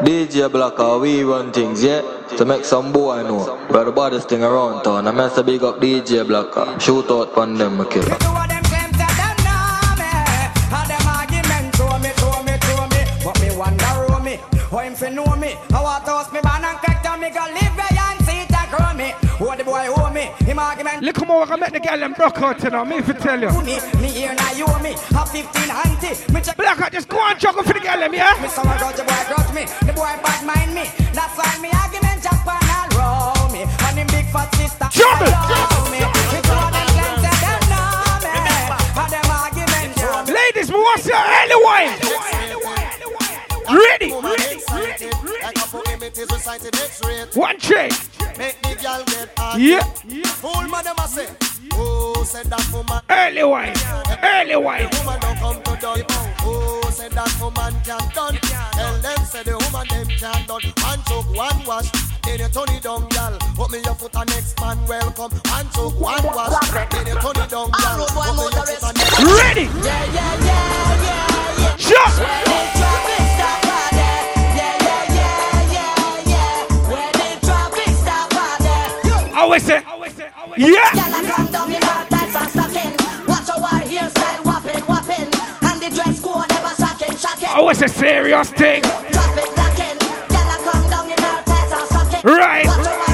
DJ Blacker, we run things, yeah? To make some boy know. We're the baddest thing around town. I'm going to big up DJ Blacker. Shoot out on them, okay? Look how I make the girl them broke out tonight. Me for tell you. me. Me here now you me, have 15 auntie. Me check Black out, just go and juggle for the girl them, yeah? me someone got the boy grudge me. The boy bad mind me. That's why me argument just pan all roll me. And him big fat sister Trouble. follow me. Me two them claim to them know me. How them argument. Ladies, me want your early wine. Ready? One chain. Yeah. Fool man, them a say. Oh, said that woman. Early wine. Early wine. Woman don't come to done. Oh, said that woman can't done. Tell them say the woman them can't done. One choke, one wash. Then you turn it down, gal. Put me your foot and next man welcome. One choke, one wash. Then you turn it down, gal. Put me your foot and next Ready? Yeah, yeah, yeah, yeah, yeah. Jump. When the traffic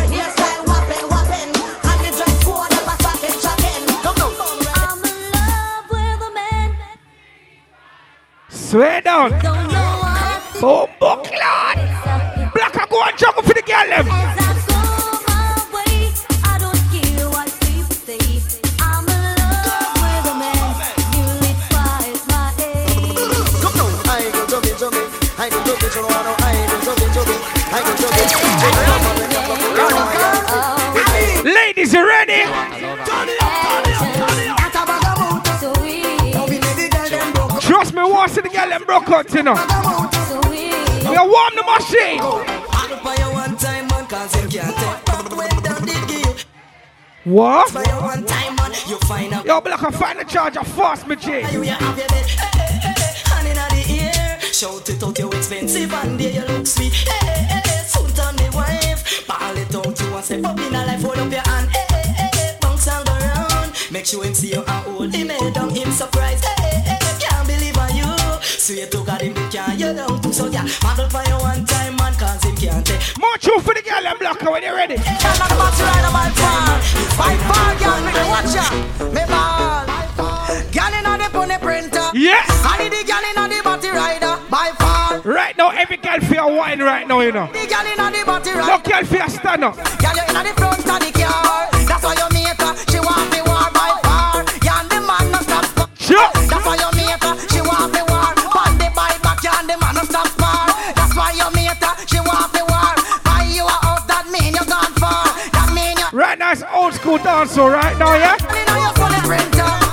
hairstyle whopping, whopping, and the dress code never shocking, shocking. I'm in love with a man. Swear down. Don't know what. Oh, Boom, buckland. Black, I go and juggle for the girl Ladies, you ready? Trust me, once the girl them broke out, you know. We are warm the machine. What? Yo, Black, I find the charger fast, me G. shout it out you expensive and there you look sweet ball it out you want step up in a life hold up your hand hey, hey, hey, hey, bounce all around make sure him see you and hold him head down him surprised hey, eh, eh, hey, eh, hey, hey, can't believe on you. Sweet to God him can't you down too so yeah. Model for you one time man cause him can't take. More true for the girl them Black when you ready. Yes. I need the gal inna the body rider by far. Right now, every girl feel wine right now, you know. The gal inna the body No girl feel stand up. Gal you inna the front of the car. That's why you meet her. She want me war by far. You and the man no stop. Sure. That's why you meet her. She want me war. On the bike back, you and the man no stop spar. That's why you meet her. She want me war. Buy you a house, that mean you gone far. That mean you. Right now, it's old school dancehall right now, yeah? Gal inna your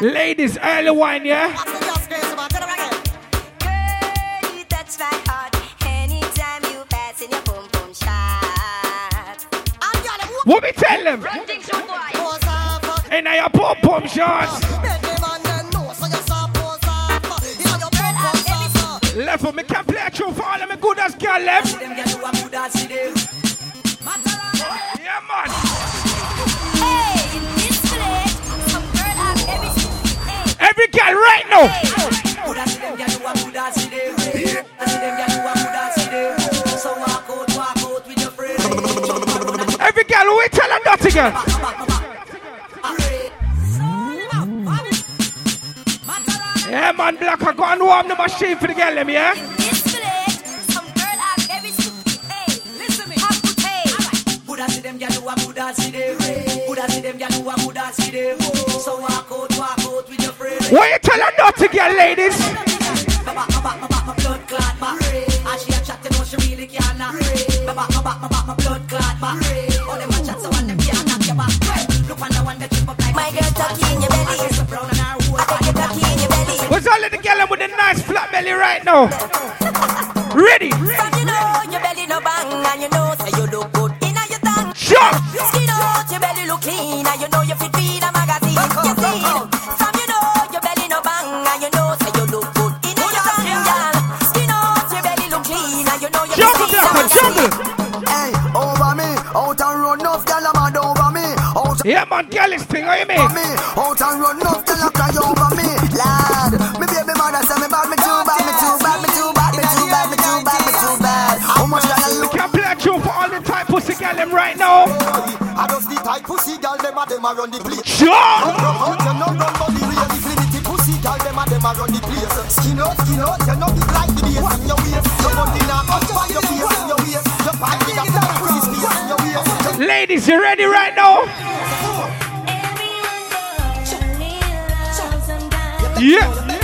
Ladies, early wine, yeah? Girl, you touch my heart. Anytime you pass in your boom boom shop. What we tell them? And now your pom pom shots. Left for me can play a tune for all of me good as girl left. Them gal you a good as she dem. Yeah, man. Out with your friend. Every girl, we tell them that again. Yeah, man, black, I go and warm the machine for the girl, them, yeah? girl every. Dem, gal you a as she dem. Good as she dem, gal you a good as she dem. So walk out, walk out with your friend. What you tell them that again, ladies? My blood clot. As she a chat, you know she really can't knock. My back, my back, my back, my blood clot back. All them a chat, so one them can't knock your back. Look on the one that trip up like My girl tucky in your belly. I guess brown and her whole I take it tucky in your belly. What's all of the girl with the nice flat belly right now? Ready? clean, and you know you fit in a magazine. Back you see, from you know your belly no bang, and you know say you look good in a sun, girl. Skin out, your belly look clean, and you know you fit in a magazine. Hey, over me, out and run off, girl, I'm mad over me. Out yeah, man, girl, this thing, how you mean? Me, out and run off, girl, I cry over me, lad. Me baby mother say me bad, me too bad, me too bad, me too bad, me too bad, me too bad, me too bad. How much I look? We can play a tune for all the time, pussy girl, them right now them a them a run the place. Sure! You no run but the real infinity pussy gal them a them a run the place. Skin out, skin out, you no big like the bass in your waist. You money now up by your face in your waist. Your pipe with a fat pussy space in your waist. Ladies, you ready right now? Yeah.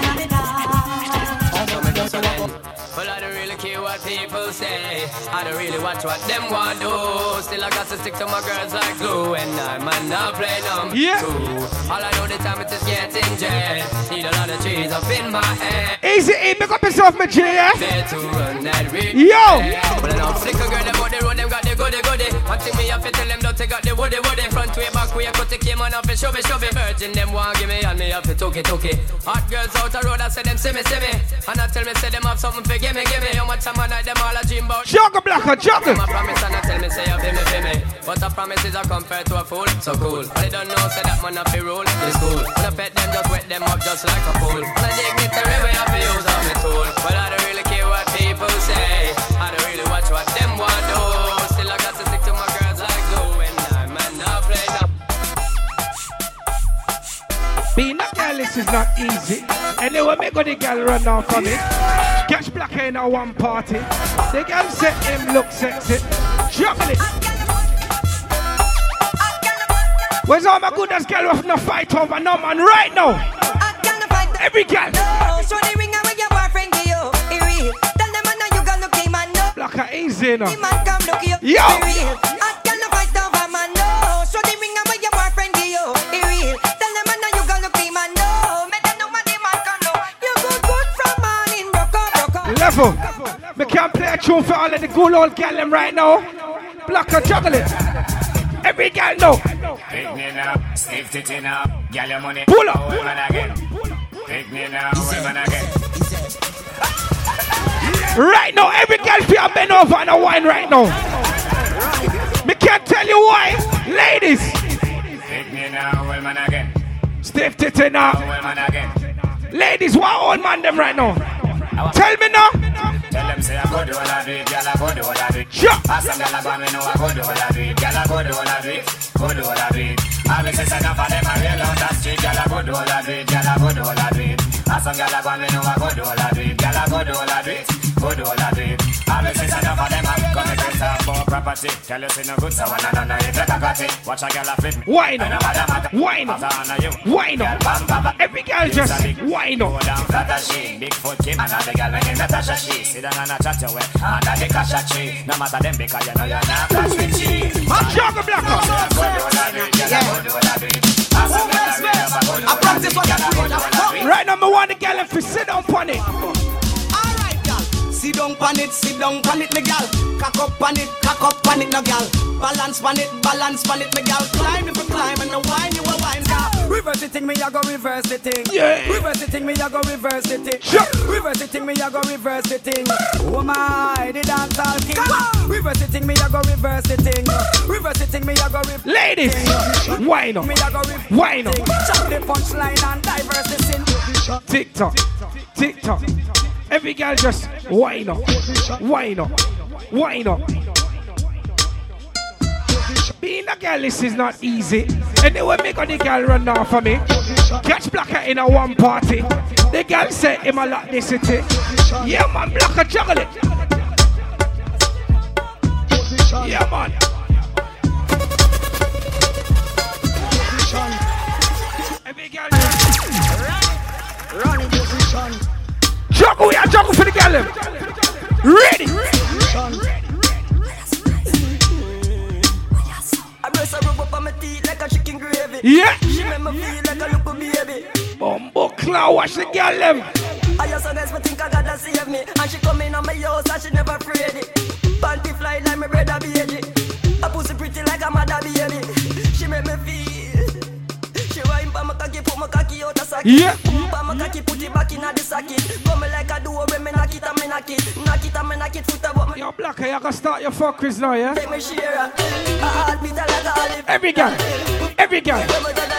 say. I don't really watch what them want do. Still, I got to stick to my girls like glue. And I might not play number Yeah. two. All I know the time it is getting jet. Need a lot of trees up in my head. Easy E, pick up yourself, my G, yeah? To run that real. Yo! Well, now flicker girl, them on the road, them got the goody goody. One thing me have to tell them, don't take out the woody woody. Front way, back way, cut the came on up and show me, show me. Virgin, them want give me, and me have to took it, took it. Hot girls out the road, I say them see me, see me. And I tell me, say them have something for give me, give me. How much time I night, them all a dream about. Juggle, blacker, juggle. I promise and I tell me say you feel me, feel me But a promise is a compared to a fool, so cool. They don't know, say that man up the rule, it's cool. When I pet them, just wet them up just like a fool. And I dignitary way I feel use of me tool. But I don't really care what people say. I don't really watch what them want do. Still I got to stick to my girls like glue. And I man not play Being a girl, this is not easy. Anyway, me go the girl run down from it. Catch black in a one party. The girl set him look sexy. Juggle it. Where's all my good as girl with no fight over no man right now? Every girl. Black are easy, you know. Yo! Level. Me can't play a tune for all of the good old gal them right now. Black juggle it. Every gal know. Pick me now, stiff titty now, gyal your money. Pull up. Women again. Pick me now, women again. Right now, every girl feel bend over and a wine right now. Me can't tell you why. Ladies, Pick me now, women again. stiff titty now. Women again. Ladies, why old man them right now? Tell me now. Tell them say I go do all I do it, gyal I go do all I do it. Ask some I go me know I go do all I do it, gyal I go do all I do it, go do all I do it. I be say enough of them a real out the street, gyal I go do all I do it, gyal I go do all I do it. Ask some I go me know I go do all I do it, gyal I go do all I do it, go do all I do it. I be say enough of them a come me dress up for property. Tell you see no good so one and another you take a got it. Watch a gyal a flip me. Why And a not? matter matter. Why not? After honor. Why not? Every girl just why Go not? down flat as she Bigfoot Kim and all the girl when Natasha she Sit down and a chat your way Under the cash a tree No matter them because you know you're not catch with she Juggle blacker. I practice what I Right now, me want the girl if you sit down on it. Sit down pan it, sit down pan it, me gal. Cock up pan it, cock up pan it, no gal. Balance pan it, balance pan it, me gal. Climb if you climb and no wine you a wine, gal. Reverse the thing, me I go reverse the thing. Yeah. Reverse the thing, me I go reverse the thing. Sure. Reverse the thing, me I go reverse the thing. Oh my, the dance all king. Come on. Reverse the thing, me I go reverse the thing. Reverse the thing, me I go reverse. Ladies, why not? Me I go reverse. Why not? Chop the punchline and the. Tick tock, tick tock. Every girl just why not? Why not? Why not? Being a girl, this is not easy. And they will make on the girl run down for me. Catch blacker in a one party. The girl say him a lot this city. Yeah man, blacker juggle it. Yeah man. Every girl Run position. Juggle, we are juggle for the girl. Ready. Yeah. Bumbo claw watch the girl them. I just honest, but think I gotta save me. And she come in on my house and she never afraid it. Panty fly like my brother baby. A pussy pretty like a mother baby. She make me feel. My cocky, put my cocky out the socket. Yeah. My cocky, put it back in the socket. Come like a when me knock it and me knock it. Knock it and me knock it, foot up me. Yo, Blacker, you gotta start your fuckers now, yeah? Take me share. A heartbeat like a olive. Every girl, every girl, When me turn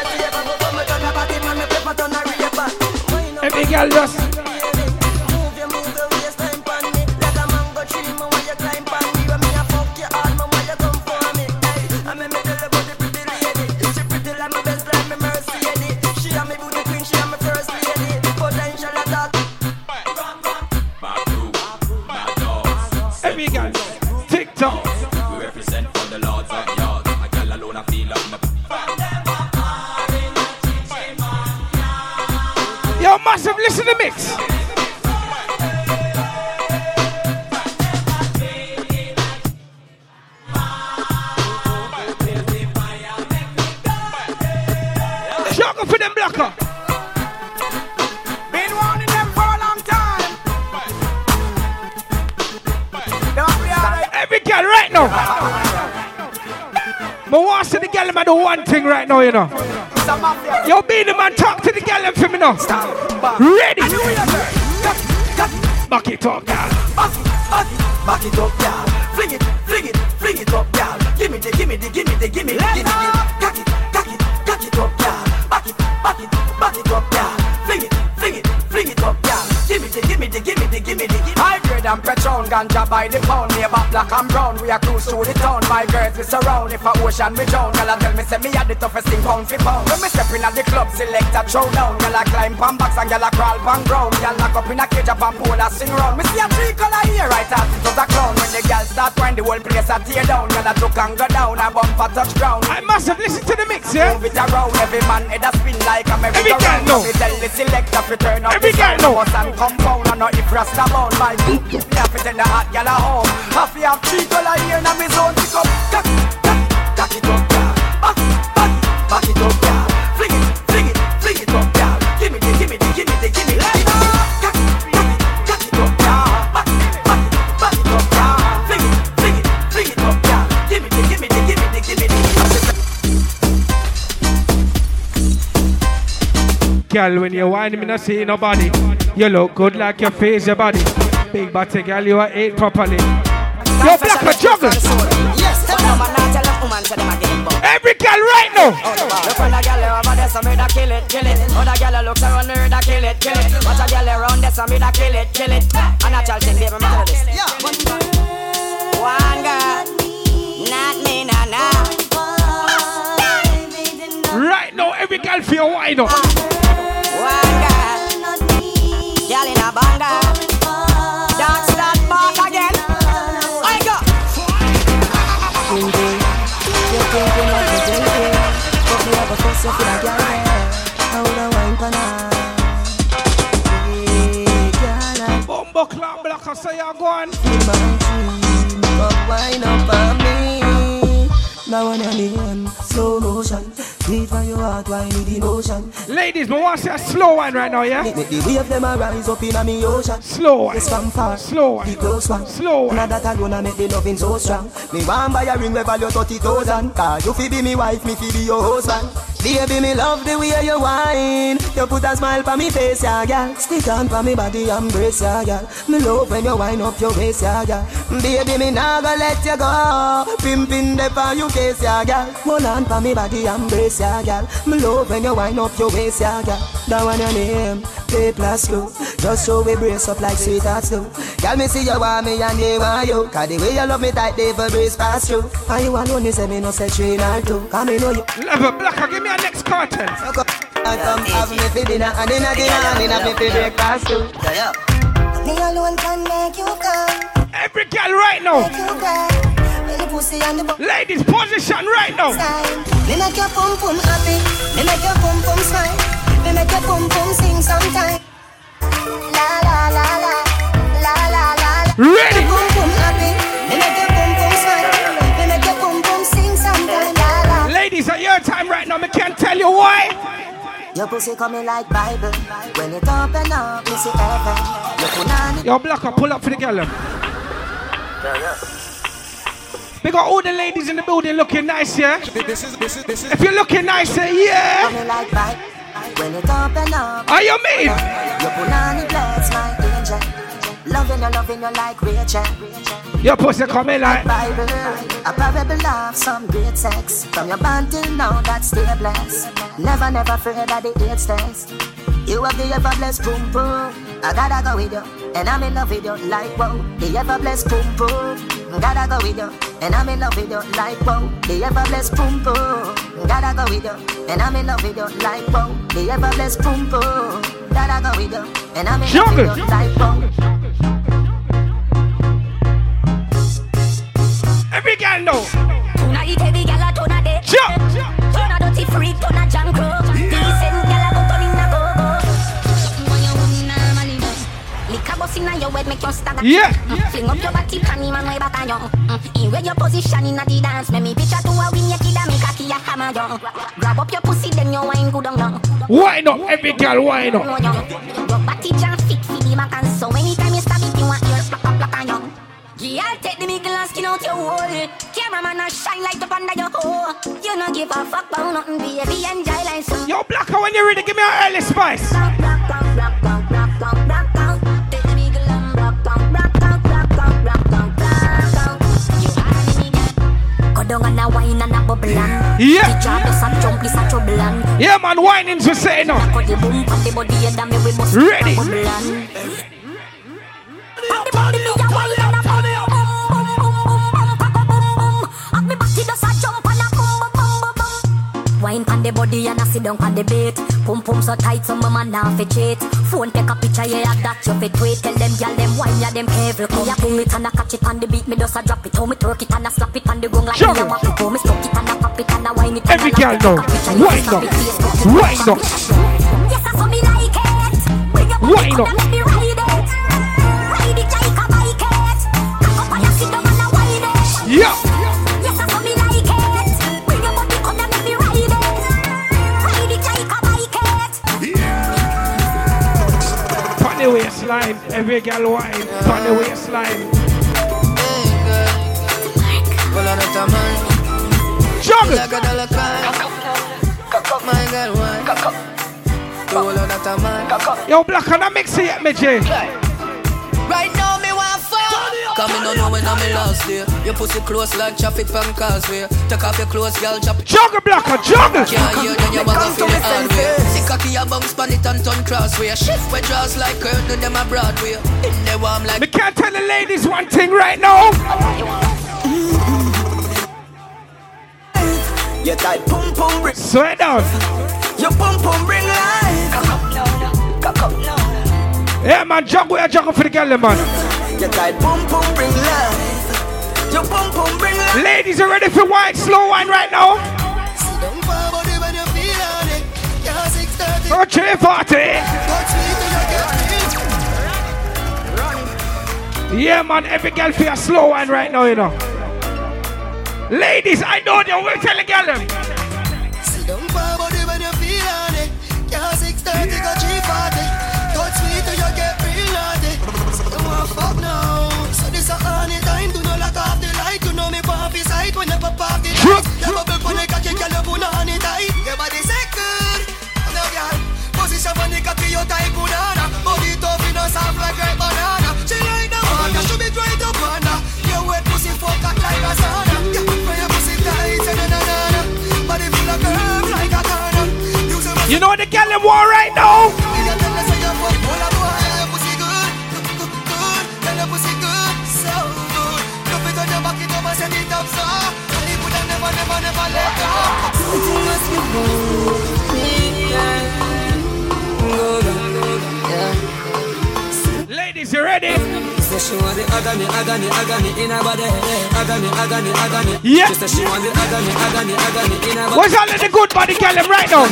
to mix. Juggle for them blocker. Been them for a long time. Don't be alright. Every girl right now. But see the girl them do one thing right now, you know. Yo, be the man, the now. Ready? Back it up, girl. Back it up, by the pound. Neighbor black and brown, we are cruise through the town. My girls we surround, if a ocean we drown. Girl a tell me say me had the toughest thing pound for pound. When me step in at the club, select a throw down. Girl a climb pan box and girl a crawl pan ground. Girl lock up in a cage up and pole a sing round. Me see a three color here right out it was a clown. When the girl start when the whole place a tear down. Girl a took and go down, a bumper touch ground. I must have listened to the mix, yeah? Move it around, every man head a spin like a merry Every girl know. Me tell the selector to turn up Every the girl sound. know. Bus and compound and not if rasta bound. My me have to tell the hot gal a home. Half you have three color here in me zone. Pick up, cock, cock, cock it up, Girl, when you whine, me not see nobody. You look good like your face, your body. Big body girl, you are ate properly. Yo, black a juggle. Yes, tell them I'm not tell a woman say them a. Every girl right now. Oh, look when a gal over there, some me da kill it, kill it. Other gal looks around her, da kill it, kill it. Watch a gal around there, some me da kill it, kill it. And a child thing, baby, me tell you this. One girl, not me, nah, nah. Right now, every girl feel whine up. Ah. One girl, in a banga. Dance that back again. I go. Bumbo clown black, I say you go on. Wine up on me. Now when you're name, slow motion. Beat for your heart, need emotion? Ladies, want to a slow one right now, yeah? Make the wave them a rise up in a me ocean. Slow one. Yes, from far. Slow one. The close one. Slow one. Now that alone a make the loving so strong. Me want buy a ring we value 30,000. Cause you fi be me wife, me fi be your husband. Baby, me love the way you whine. You put a smile pa me face, yeah, girl. Stick on pa me body, embrace, yeah, girl. Me love when you wind up your waist, yeah, girl. Baby, me nah go let you go. Pimpin' the pa you case, yeah, girl. Hold on pa me body, embrace, yeah, girl. Me love when you wind up your waist, yeah, girl. That one your name, play plus. Just so we brace up like sweethearts do. Girl, me see you want me and they want you. Cause the way you love me tight, they for brace past you. And you alone, you say me no say train or two. Cause me know you. Level blacker, give me a next carton. I come have me for dinner and dinner dinner and dinner me for breakfast too. Yeah, Me alone can make you come, Every girl right now. make you cry. When the pussy and the bum Ladies, position right now. time. Me make your pum pum happy, me make your pum pum smile, me make your pum pum sing sometime. La la la la, la la la la. Ready. Now. I can't tell you why. Your pussy coming like Bible. When it open up, you see heaven. Your punani. Yo, Blacker, pull up for the girl. Yeah, yeah. We got all the ladies in the building looking nice, yeah? If you're looking nice, say yeah. Coming like Bible. When it open up. Are you mean? Your punani bless my angel. Loving you, loving you like Rachel. Your pussy coming like. Bible, a parable of some great sex. From your band till now, that's still blessed. Never, never afraid of the AIDS test. You have the ever blessed boom boom. I gotta go with you, and I'm in love with you like wow. The ever blessed boom boom. Gotta go with you, and I'm in love with you like wow. The ever blessed boom boom. Gotta go with you, and I'm in love with you like wow. The ever blessed boom boom. Gotta go with you, and I'm in love with you like wow. Every girl know. Tuna eat every girl a tuna day. Tuna dirty freak, tuna junk. Your head make you stagger. Yeah. Mm, Fling up your body, panty man way back on you. Mm, In where your position inna the dance, make me picture to a win your kid a make a key a hammer you. Grab up your pussy, then you wine good on you. Why not? Every girl, why not? Your body jam fit for the back and so anytime you stab it, you want your plaka plaka on you. Yeah, take the middle and skin out your hole. Cameraman a shine light up under your hole. You no give a fuck about nothing, baby. Enjoy life. Yo, Blacker, when you're ready, give me an early spice. Rock, rock, rock, rock, rock, rock, rock, rock, yeah. Yeah, man, whining to say no. Ready. Ready. Wine on the body and a sit down on the bait. Pum pum so tight, man now fi cheat. Phone take a picture, yeah, that you fit wait. Tell them them wine, yeah, them careful. Me a pull it and a catch it on the beat, me just a drop it. How me twerk it and a slap it on the gong like me a it. How me stuck it and a pop it and a wine it. Every girl know. take a picture, you Wine up. it, Facebook it, Wine up. Yes, I saw me like it. Bring your body, Wine up. Every girl wine yeah. on the waistline. Hey, girl. My girl wine. Yo, black, can I mix it yet fuck. Come in, don't know when I'm in last day. Your pussy close like traffic from causeway. Take off your clothes, girl, chop it. Juggle, Blacker, juggle. Can't hear, then you bang feel the hard way. Sick cocky, a bounce pan it and turn crossway. Shift where draws like curtain, them a Broadway. In the warm like Me can't tell the ladies one thing right now. Your tight pum pum bring, Sweat down. your pum pum bring life. Yeah, man, juggle, yeah, juggle for the girl, man. Your tight pum pum bring life. Your pum pum bring life. Ladies are ready for wine, slow wine right now. Don't fall body when you feel on it. Yeah, 6:30. Oh, 340. Touch me till you get it. Yeah, man, every girl feel a slow wine right now, you know. Ladies, I know they will tell the girl them. Sit down body when you feel on it. Yeah, 6:30 go 3:40. When you pop off the bubble pon the cocky, girl, you put honey tight. Your body say good. No, girl. Position pon the cocky, you tight banana. Body tough, you know soft like ripe banana. She like the you should be right up on her. Your wet pussy fuck hot like a sauna. Yeah, when your pussy tight, na na na na. Body full of curve like a corner. You know what the girl them want right now? Never, let go. Ladies, you ready? She want the agony, agony, agony in her body. Agony, agony, agony. Yeah. She she want the agony, agony, agony in her body. What's all of the good body girl them right now?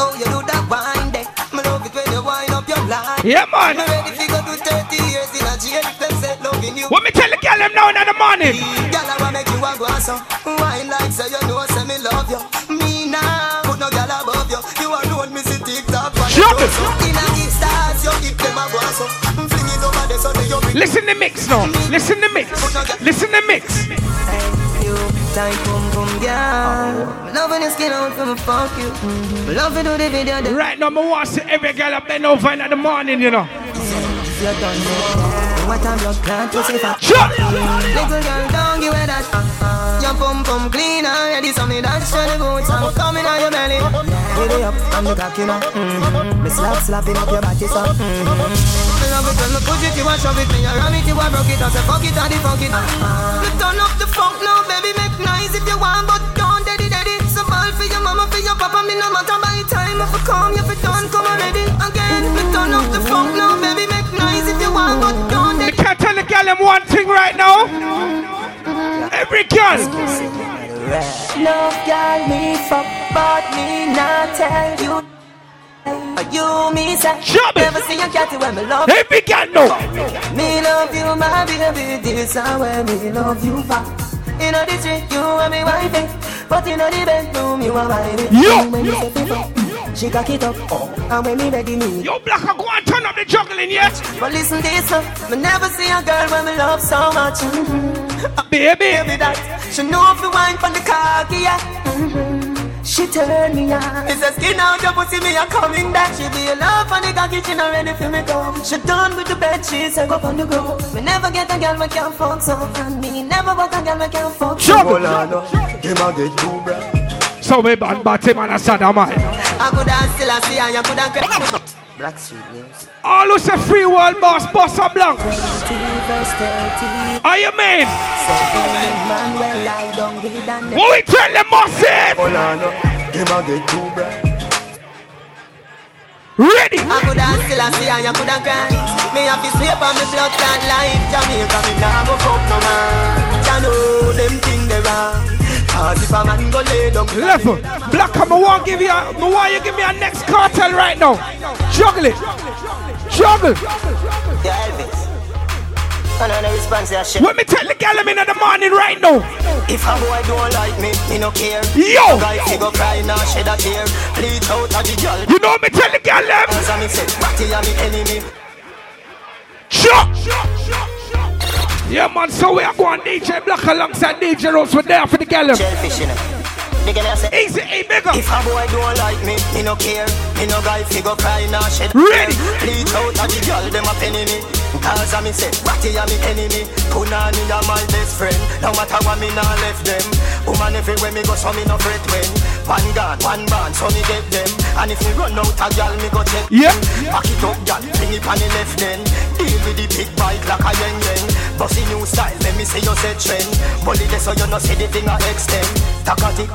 Oh, you do that wine there. Me love it when you wind up your line. Yeah, man. Me ready to go to 30 years in a jail. Them loving you. What me tell the girl them now in the morning? Girl, I wanna make you a go so. Wine like say you know, say me me love you. Me now, put no gal above you. You alone, me see TikTok. Shut it. In a stars, you give them a go so. Fling it over there so they you Listen the mix now. Listen the mix. Listen the mix. you tight boom boom girl. Me Loving your skin out from fuck you. Me Love to do the video. Right now, I want to see every girl up bend over in the morning, you know. You done know. What I'm blood clot to say fat. Little girl, don't give away that. Your pum pum clean already, so me dance to the boots. I'm coming on your belly. Baby up, I'm the cock, you know. Mm-hmm. Me slap slapping up your body, so. Mm-hmm. Me love it when me push it, you a shove it, me a ram it, you a broke it, I say fuck it, I the fuck it. Me turn up the funk now, baby, make noise if you want, but don't daddy daddy. So ball for your mama, for your papa, me no matter by time. If you come, if you done, come already again. Me turn up the funk now, baby, make if you want, but don't I can't tell the girl them one thing right now. Every girl. Love girl, me fuck, but me not tell you. You me say, never see a cat when me love. Every girl know. Me love you, my baby. This is where me love you back. You know the street, you and me wifey. But you know the bedroom, you are my baby. Yo. Say fuck, she cock it up. And when me ready, me. Yo, black, I go and turn up the juggling, yes? But listen this, uh, me never see a girl when me love so much. A baby. Baby, that she know if you wine from the cocky, yeah. Mhm. She turn me on. It's a skin out your pussy, me a coming back. She be a love on the cocky, she not ready for me go. She done with the bed, she say go on the go. Me never get a girl me can't fuck so, and me never want a girl me can't fuck. so. Juggle. Him a get two breath. So we bad body man and sad man. I could have still a see, and you could have Black Street News. All who say free world boss, boss and blank. Are you mean? Man, well, I don't give a damn. What we tell them massive? Hold on, him a get two breath. Ready? I could have still a see and you could have cry Me have to sleep on me blood clot life Jamaica me nah go fuck no man Ya know them thing they wrong Cause if a man go lay down Level. Black, I want give you, a, me want you give me a next Kartel right now. Juggle it. Juggle. Yeah, Elvis Another response to that shit Let me tell the girl I'm in the morning right now. If a boy don't like me, me no care Yo! Guy fi go cry, nah shed a tear Bleach out of the girl You know me tell the girl them. Cause me say, Ratty a me enemy Shut. Yeah, man, so we are going DJ Black alongside DJ Rose. We're there for the girl. The a say Easy, hey, bigger. If a boy don't like me, me no care. Me no guy fi go cry nah shed Ready. Bleach out of the girl, them a penny me. Cause a me say, Ratty a me enemy. Punani a my best friend. No matter what me nah left them. Woman everywhere me go, so me no fret when. One gun, one band, so me get them. And if me run out a girl, me go check. Yeah. Back it up, girl, bring it on the left then. Deal with the big bike like a yen yen. Bossy new style, let me see you set trend. Bully this so you no see the thing a extend. Takatik,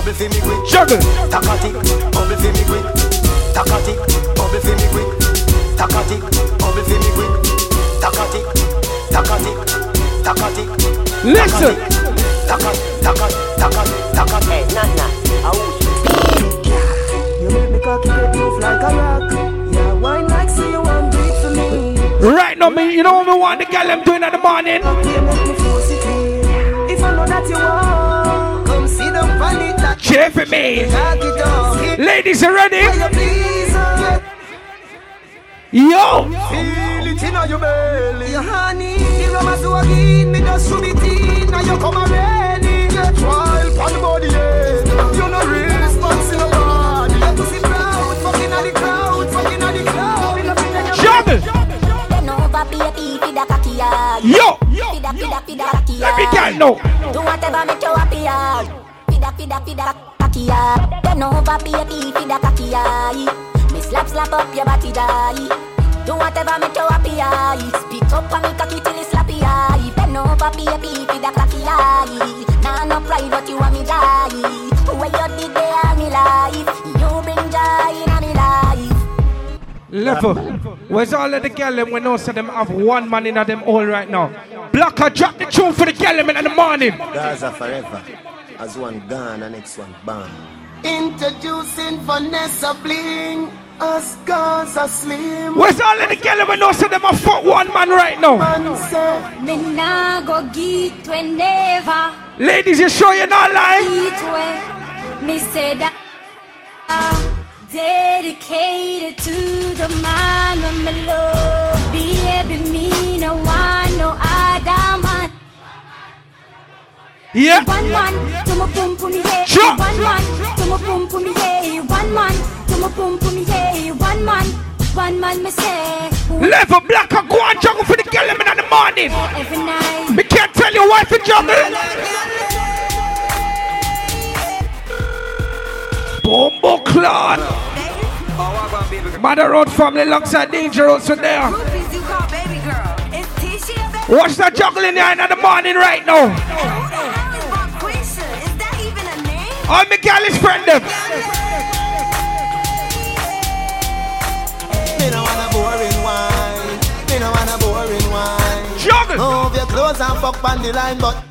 bubble fi me quick. Juggle. Takatik, bubble fi me quick. Takatik, bubble fi me quick. Takatik, bubble fi me quick. Takatik, takatik, takatik. Listen. Takat, takat, takat, takat. Hey, nah, nah. You make me cocky get move like a rock. Yeah, wine like say you want beat for me. Right now, me, you know what we want the girl them doing in the morning? Okay, make me force it. If I know that you want, Cheer for me. Ladies, you ready? Uh, Yo. Feel rum as again, me. Get no. Yo. Do whatever make you happy, eye. Feed a, feed a, feed a cocky eye. Bend over, baby, feed a cocky eye. Me slap, slap up your body, die. Do whatever make you happy, eye. Spit up on me cocky till it's slappy, eye. Bend over, baby, feed a cocky eye. Nah, no pride, but you want me die. Where you did they are me life. You bring joy in me life. Level. Where's all of the them when of them have one man in them all right now? Blacker, drop the tune for the girl in the morning. Gaza forever. As one gone, the next one bang. Introducing Vanessa Bling. as Us Gaza Slim. Where's all of the girl them when most of them have fuck one man right now? Me nah go get we never Ladies, you sure you're not lying? Me say that dedicated to the man of my love. Baby, me no want Yeah. One man to my pum pum yeah. Sure. One man to my pum pum yeah. One man to my pum pum yeah. One man, one man me say. Black and go and juggle for the girl in the morning. Every night. Me can't tell you why for juggle. Bombo clan. Mother Road family alongside Danger also there. Watch that juggling here in the morning right now. All my girl is friend them. Me no want a boring wine. Me no want a boring wine. Juggle. Move your clothes and fuck on the line, but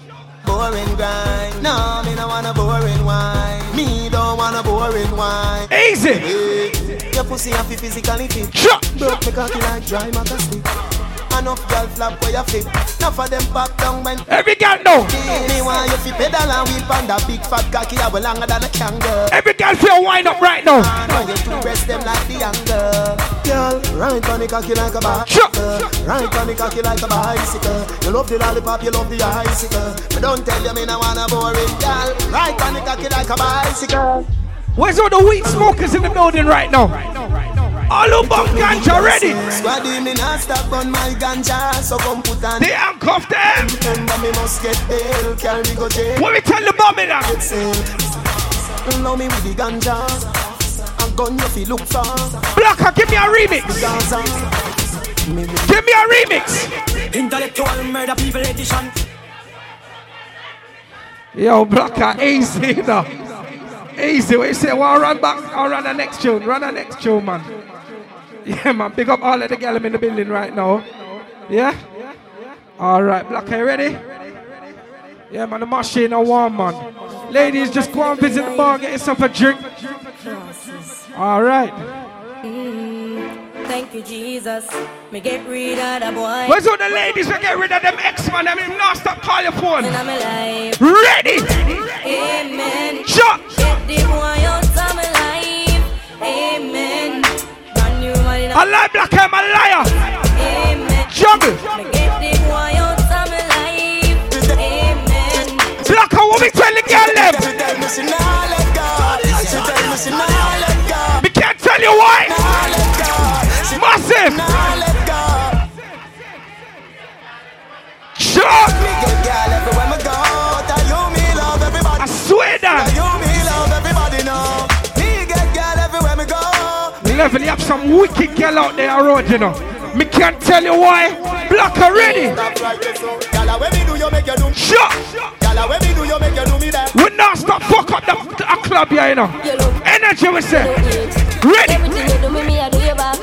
boring grind. No, me no want a boring wine. Me don't want a boring wine. Easy. Your pussy have to physically fit. Broke me cocky like dry matter stick. Enough girl flap where you flip. Enough of them pop down when. Every girl know. Me want you fi pedal and whip on that big fat cocky a well longer than a kangaroo. Every girl feel wind up right now. Now you two breast them like the angle. Girl, right on the cocky like a bicycle. Right on the cocky like a bicycle. You love the lollipop, you love the icicle. But don't tell you me no wanna boring girl. Right on the cocky like a bicycle. Where's all the weed smokers in the building right now? All about ganja ready. Squaddy me not stop on my ganja, so come put on. They handcuff them. Remember me must get bail, carry me go jail. What we tell the mommy that? Get safe. Know me with the ganja. A gun you fi look for. Blocker, give me a remix. Give me a remix. Intellectual murder people edition. Yo, Blocker, easy now. Easy. What you say? Well, run back. I'll run the next tune. Run the next tune, man. Yeah, man. Big up all of the girls in the building right now. Yeah? All right, Blocker, you ready? Yeah, man. The machine are warm, man. Ladies, just go and visit the bar, get yourself a drink. All right. Thank you, Jesus. Me get rid of the boy. Where's all the ladies that get rid of them X-Man? I mean, now stop call your phone. And I'm alive. Ready? Amen. Shut. Get the boy out of my life. Amen. I lie, Black, I'm a liar. Amen. Juggle. Me. Black, what we tell the girl them? Me me. We can't tell you why. Massive. nah let go. Shut. Level, you have some wicked girl out there road, you know. Me can't tell you why. Black already. Shut. We not stop fuck up the, the club here, you know. Energy we say. Ready. Everything you do me, me I do you back.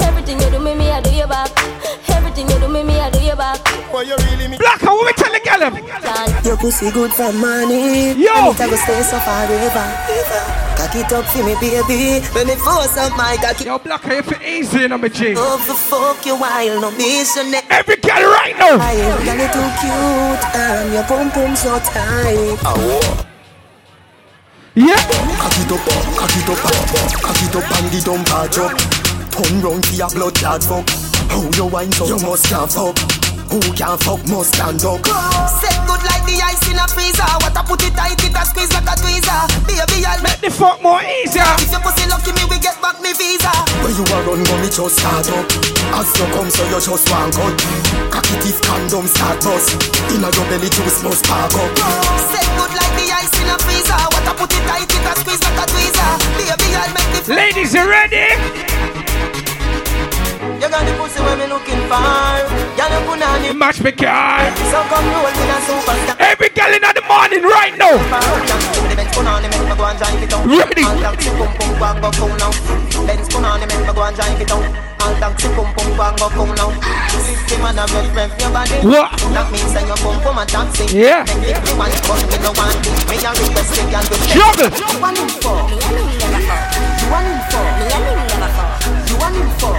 Everything you do me, me I do you back. Everything you do me, me I do you back. What you really mean? Black, what we tell the girl them? Your pussy good for money. Yo. And it a go stay so forever. Cock it up for me, baby. When me force up my cocky. Yo, Black, you feel easy, you know, me G. Oh, Over fuck you while no mission. Every girl right now. I am girl you too cute and your pum pum so tight. Oh. Yeah. Cock it up, cock it up, cock it up and the dump a drop. Turn round for your blood clot fuck. How you wine so you must can't fuck. Who can fuck must stand up. Set good like the ice in a freezer. What I put it tight, it a squeeze like a tweezer. Baby, I'll make the fuck more easier. If your pussy lucky, me we get back me visa. When you are run money just start up. As you come so you just one cut. Cock it if condom start bust. Inna your belly juice must spark up. Set good like the ice in a freezer. What I put it tight, it a squeeze like a tweezer. Baby, I'll make the Ladies, you ready? You got the pussy where me looking for. You on it. Match me car. So come roll with a superstar. Every girl in the morning right now. Ready. What? Yeah. Juggle. One in four. Me and him never fuck.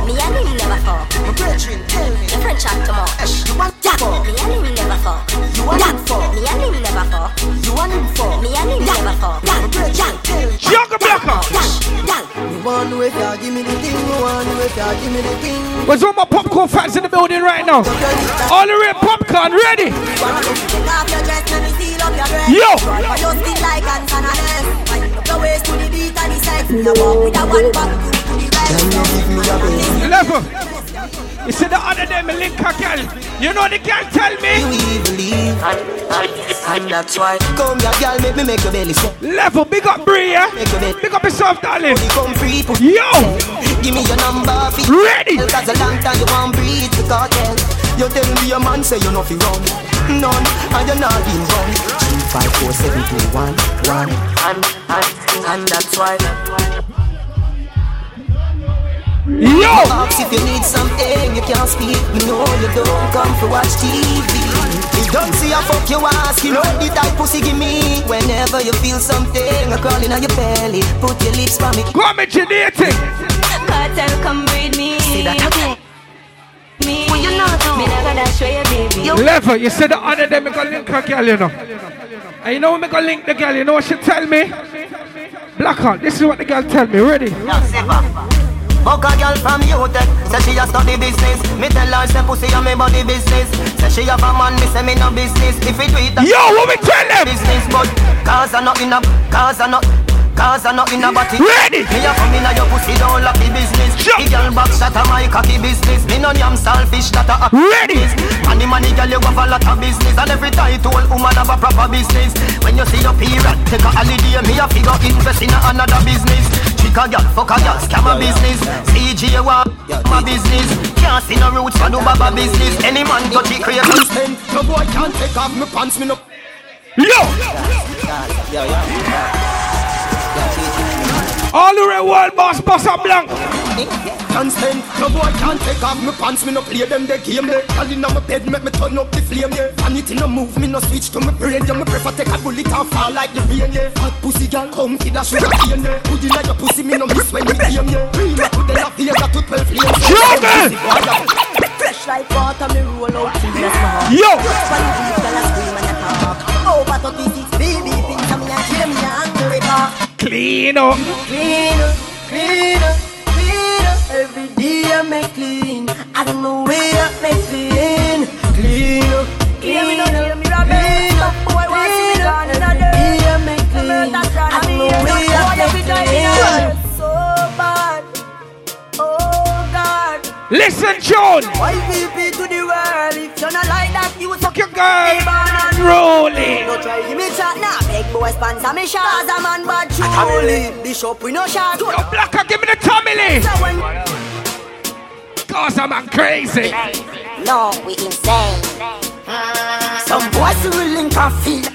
Me and him never fuck. My brethren tell me. Your friend chat you want that? Me and him never fuck. You want that? Me and him never fuck. You want him? Me and him never fuck. My brethren tell me. Younger blacker. Where's all my popcorn fans in the building right now? All the red popcorn ready. Yo. Yo. But you skin like Anson and S. Wind up your waist to the beat and the sex. Me a walk with a one back to the rest. Level. You see the other day, me link a girl. You know the girl tell me. You believe, and, and, that's why. Come here, girl, make me make your belly sweat. Level, big up Brie, yeah? Make your belly. Big up yourself, darling. Come free, Yo! Give me your number, fi- Ready. Cause a long time you won't breathe the cartel. You tell me your man say you no fi run, none, and you're not in run. Three, five, four, seven, two, one, one, and and and that's why. Yo! Ask if you need something, you can't speak. Me know you don't come to watch TV. You don't see a fuck you ask, you know the type pussy give me. Whenever you feel something, a crawling on your belly, put your lips for me. Come originating. Kartel, come breed me. Say that again. Me. Well, you know, me not gonna show you, baby. Level, you said the other day, me gonna link a girl, you know. And you know when me gonna link the girl, you know what she tell me? Blackout, this is what the girl tell me, ready? Fuck a girl from UTech, eh. say she a study business. Me tell her say pussy a me body business. Say she have a man, me say me no business. If it do it, Yo, what we tell them? business, but cause I not in a, cause I not. Cause I not in a body Ready. Me a come in a your pussy don't lucky business Sure. The girl back shot a my cocky business Me no yam selfish that a Ready. Money money girl you have a lot of business And every title woman have a proper business When you see your period Take a holiday Me a figure invest in another business Chick a girl, fuck a girl, scam a business. CJ wa my business. Can't see no roots for do baba business. Any man touch it create No boy can't take off my pants, me no. Yo! All the real world boss, boss up blank. Can't spend, no boy can't take off my pants, me no play them the game there. All in my bed, make me turn up the flame, yeah. Vanity no move, me no switch to my brain, yeah. Me prefer take a bullet and fall like the rain, yeah. Hot pussy girl, come kid a sugar cane, yeah. Put in your pussy, me no miss when you aim, yeah. Prima to the love, yeah, to 12 flames. Trouble! Fresh like water, me roll out till bless my heart. Yo! When you beat, girl, I scream and I talk. Over 36, baby, things I'm here, kill me, angry talk. Clean up. Clean up, clean up, I don't know where I make clean. Clean up, clean up, clean up. Clean up. Every day I make clean. I don't know where I make clean. So bad, oh God. Listen, John. Why VP to the world? If you're not like that, you Fuck your girl. Rolling. No try give me chat now. Big boy sponsor me shot. As a man bad truly. Bishop we no shot. Yo, Blacker, give me the Tommy Lee. So when Cause I'm a crazy. No, we insane. Some boys will link and feel.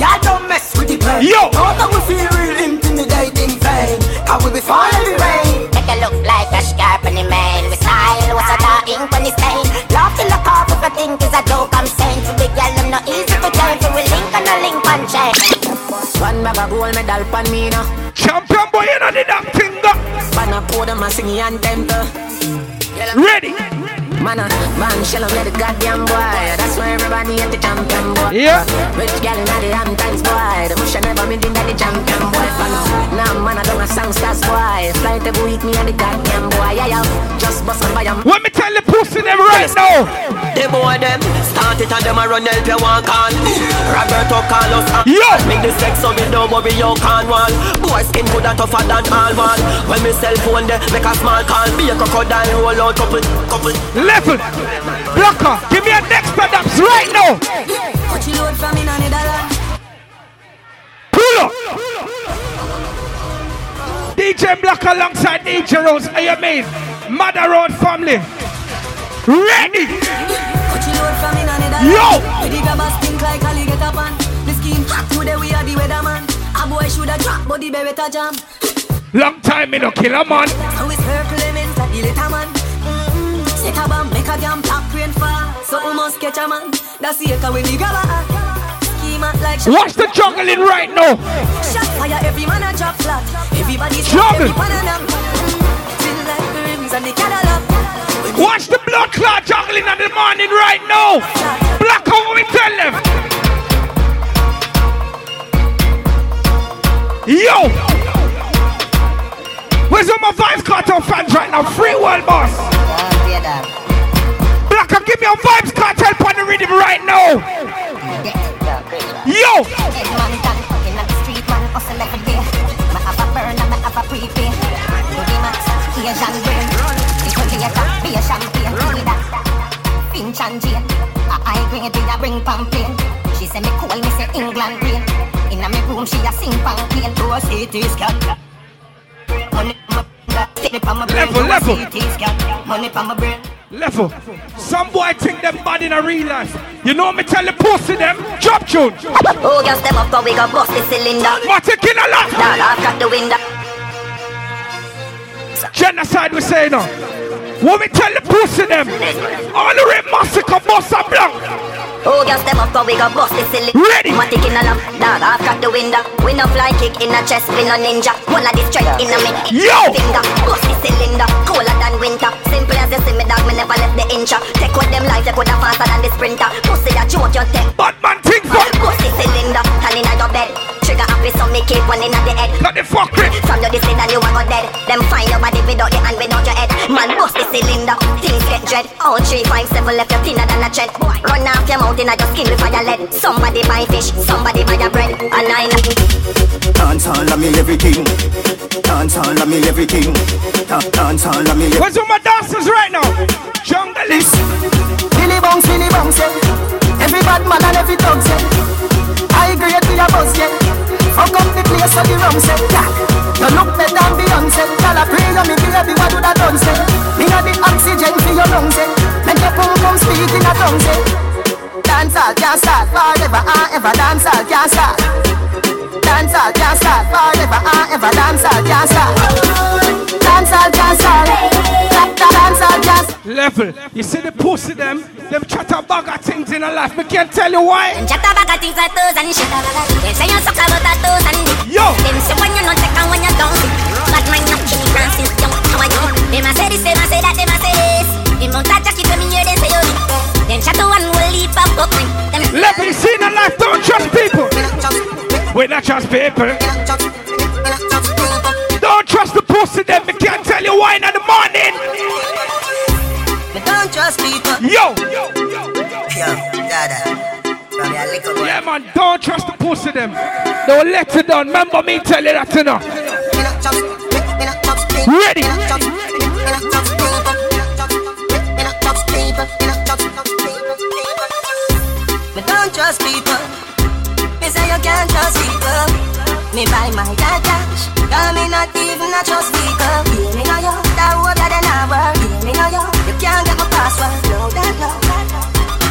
Y'all don't mess with the brain. Yo. Know that we feel real intimidating vain. Cause we be falling the rain. Make it look like a scarp in the man. We style was a dark ink when it's stain. Laugh till the cough if I think is a joke I'm saying. To big girl, I'm not easy to turn. So we link and a link and check. One bag of gold medal pan me now. Champion boy, you know the damn finger. Uh. Pan a pour them a sing and temper. Ready. Man, a man, shell on the goddamn boy. That's why everybody at the champion boy. Yeah. Rich gal in the Hamptons boy. The bush never been in the champion boy. Now man, I don't a songsters boy. Fly every week me and the goddamn boy. Yeah, yeah. Just bust and buy 'em. Let me tell the pussy them right now. The boy them start it and them a run help you walk on. Roberto Carlos and Yo. make the sex so me don't worry you can't wall. Boy skin good a tougher than all wall. When me cell phone there make a small call. Be a crocodile roll out couple couple. Level. Blocker, give me a next adapts right now. Pull up. DJ Block alongside DJ Rose. Are you mean? Mother Road family. Ready. Yo. Long time me no kill a man. The a bomb, make a top rain fall. So we must catch a man. That's the echo when we grab a Scheme out like. Watch the juggling right now. Shot fire, every man a drop flat. Everybody Juggle. every man a nap. Feel like the rims and the Cadillac. Watch the blood clot juggling in the morning right now. Black how we tell them. Yo. Where's all my Vybz Kartel fans right Level, level. CT scan. Money on my brain. Level. Some boy think them bad in a real life. You know me tell the pussy them, drop tune. Oh, girl, step up, cause we got bust the cylinder. What a killer lot. Dog, I've got the window. Genocide we say now. What me tell the pussy them? All the red massacre, boss and. Oh, up, cause we got bust the cylinder. Ready. Matic in a lap, dog, I've got the window. We no fly kick in a chest, we no ninja. One of strike in a me. Yo! Finger, bust the cylinder. Colder than winter. Simple as you see me, dog, me never left the incha. Take with them life, they coulda faster than the sprinter. Pussy a joke, you take. Batman think. Bust the cylinder, inna your bed. Trigger happy, so me keep one inna the head. Got the fuck it. From you this and you a go dead. Them find your body without the hand, without your head. Man, bust the cylinder, things get dread. All three, five, seven left you thinner than a thread. Run off your mouth inna your skin with fire lead. Somebody buy fish, somebody buy a bread. And I know. Dance all of me everything. Dance all of me everything. Da- Dance all of me. Where's all my dancers right now? Jungle is. Billy bounce, Billy bounce, yeah. Every bad man and every dog, yeah. Agree with your buzz, yeah. Fuck up the place so the rum say, yeah. You look better than Beyonce. Tell a pray you me baby, what do that done say? Me got the oxygen for your lungs, yeah. Make your pum pum speak in a tongue, say. Dance all can't start forever and ever. Dance all can't start. Dance all can't start forever and ever. Dance all can't start. Dance all can't start. Dance all can't start. Level. You see the pussy them, them chatter bag of things in a life. Me can't tell you why. Chat about a things like toes and shit. They say you suck about a toes and dick. Yo. Them say when you not take and when you don't see. But man, you kill me since young. How are you? Them a say this, them a say that, them a say this. Them out a jacket when me hear them say you. Them chat to one will leap up up Level. You see in a life, don't trust people. Wait, not trust people. Don't trust the pussy them. Me can't tell you why in the morning. Me don't trust people. Yo. Yo. From your. Yeah, man, don't trust the pussy them. Don't let it down. Remember me tell you that, know. Ready. Me don't trust people. Me say you can't trust people. Me buy my dad cash. Cause me not even a trust people. Hear me now, yo. That would that then I work. Hear me now, yo. You can't get my password. No, that no.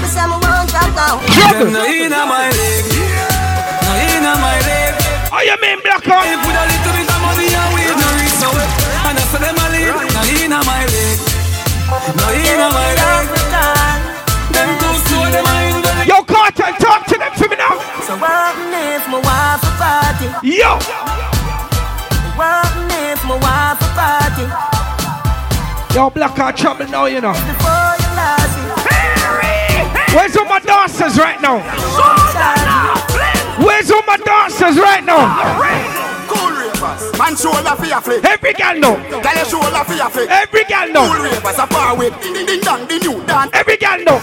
Me say me won't drop down. Trouble. No inna my leg, no inna my leg. Oh, you mean black on? If with a little bit of money and weed, no reach no way. And I say them a leave, no inna my leg, no inna my leg. Them too slow, them a in the Yo, Kartel, talk to them for me now. So what if my wife a party? Yo. What if my wife a party? Yo, black car trouble now, you know. Before you lost it. Where's all my dancers right now? Where's all my dancers right now? Cool ravers, man shoulder for your flick. Every gal know. Girl your shoulder for your flick. Every gal know. Cool ravers a far with ding ding dong the new dance. Every gal know.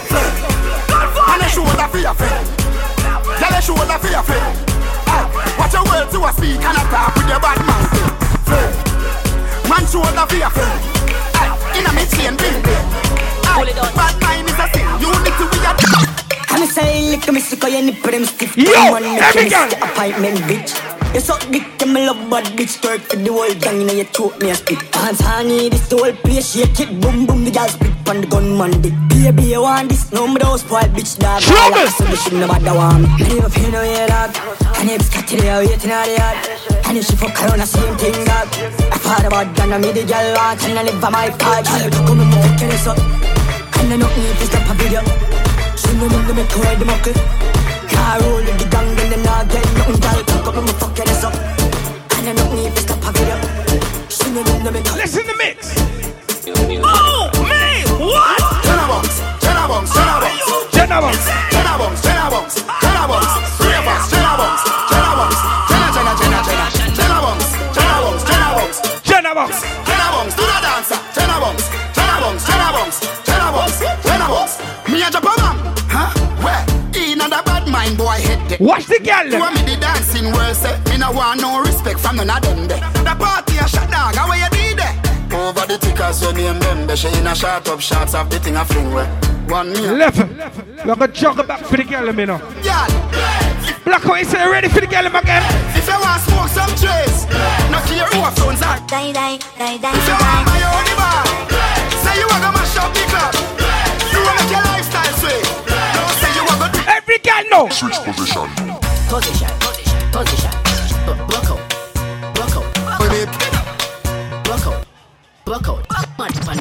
Man your shoulder for your flick. Girl your shoulder for your flick. Hey, watch your words to a speak and attack with your bad mouth. Flick. Man shoulder for your flick. Hey, in a mid chain bling bling. Hey, bad mind is a sin. Unity we are. I'm say lick me sick you nip them stiff Yo, Come on, make every me girl. stick appointment bitch You suck dick and me love bad bitch Twerk for the whole gang. Inna your throat me a spit. Dance honey this the whole place. Shake it Boom boom the gal spit on the gunman dick. Baby you want this? No me don't spoil bitch dog. Trouble. So the shit nobody want me Me never feel no way dog. And if cat today I waiting on the yard. And if she fuck around the same thing dog. I thought about gun and me the gal want And I live by my part. Come and fuck this up. And I don't need to stop a video. Sing them in the make ride the muckle. Car roll the gang and them not get nothing cock up me fuck your ass up And I don't need to stop a video Sing them in the make Listen to mix. Oh, me. What? Jenna box, Jenna box, Jenna box. Jenna box. Jenna box, Jenna box, Jenna box. Three of us, Jenna box, Jenna box. Jenna, Jenna, Jenna, Jenna. Jenna box, Jenna box, Jenna box. Jenna box. Jenna box, do the dancer. Jenna. Me a man, huh? Where? In a bad mind boy head there. Watch the girl. You want me the dancing world say Me no want no respect from none of them there. The party a shut down, how are you did there? Over the tickers you name them. They she in a shot up shots of the thing a fling where. One me. Left. We're gonna jog back for the girl, you know. Yeah. Black Hole, is ready for the girl again? If you want smoke some trace, no care who phones are. Die, die, die, die, If you want my own bar, say you wanna mash up the club. Girl know. Switch position. Position, position, position. Block out, block out. Block out, block out. Man, man.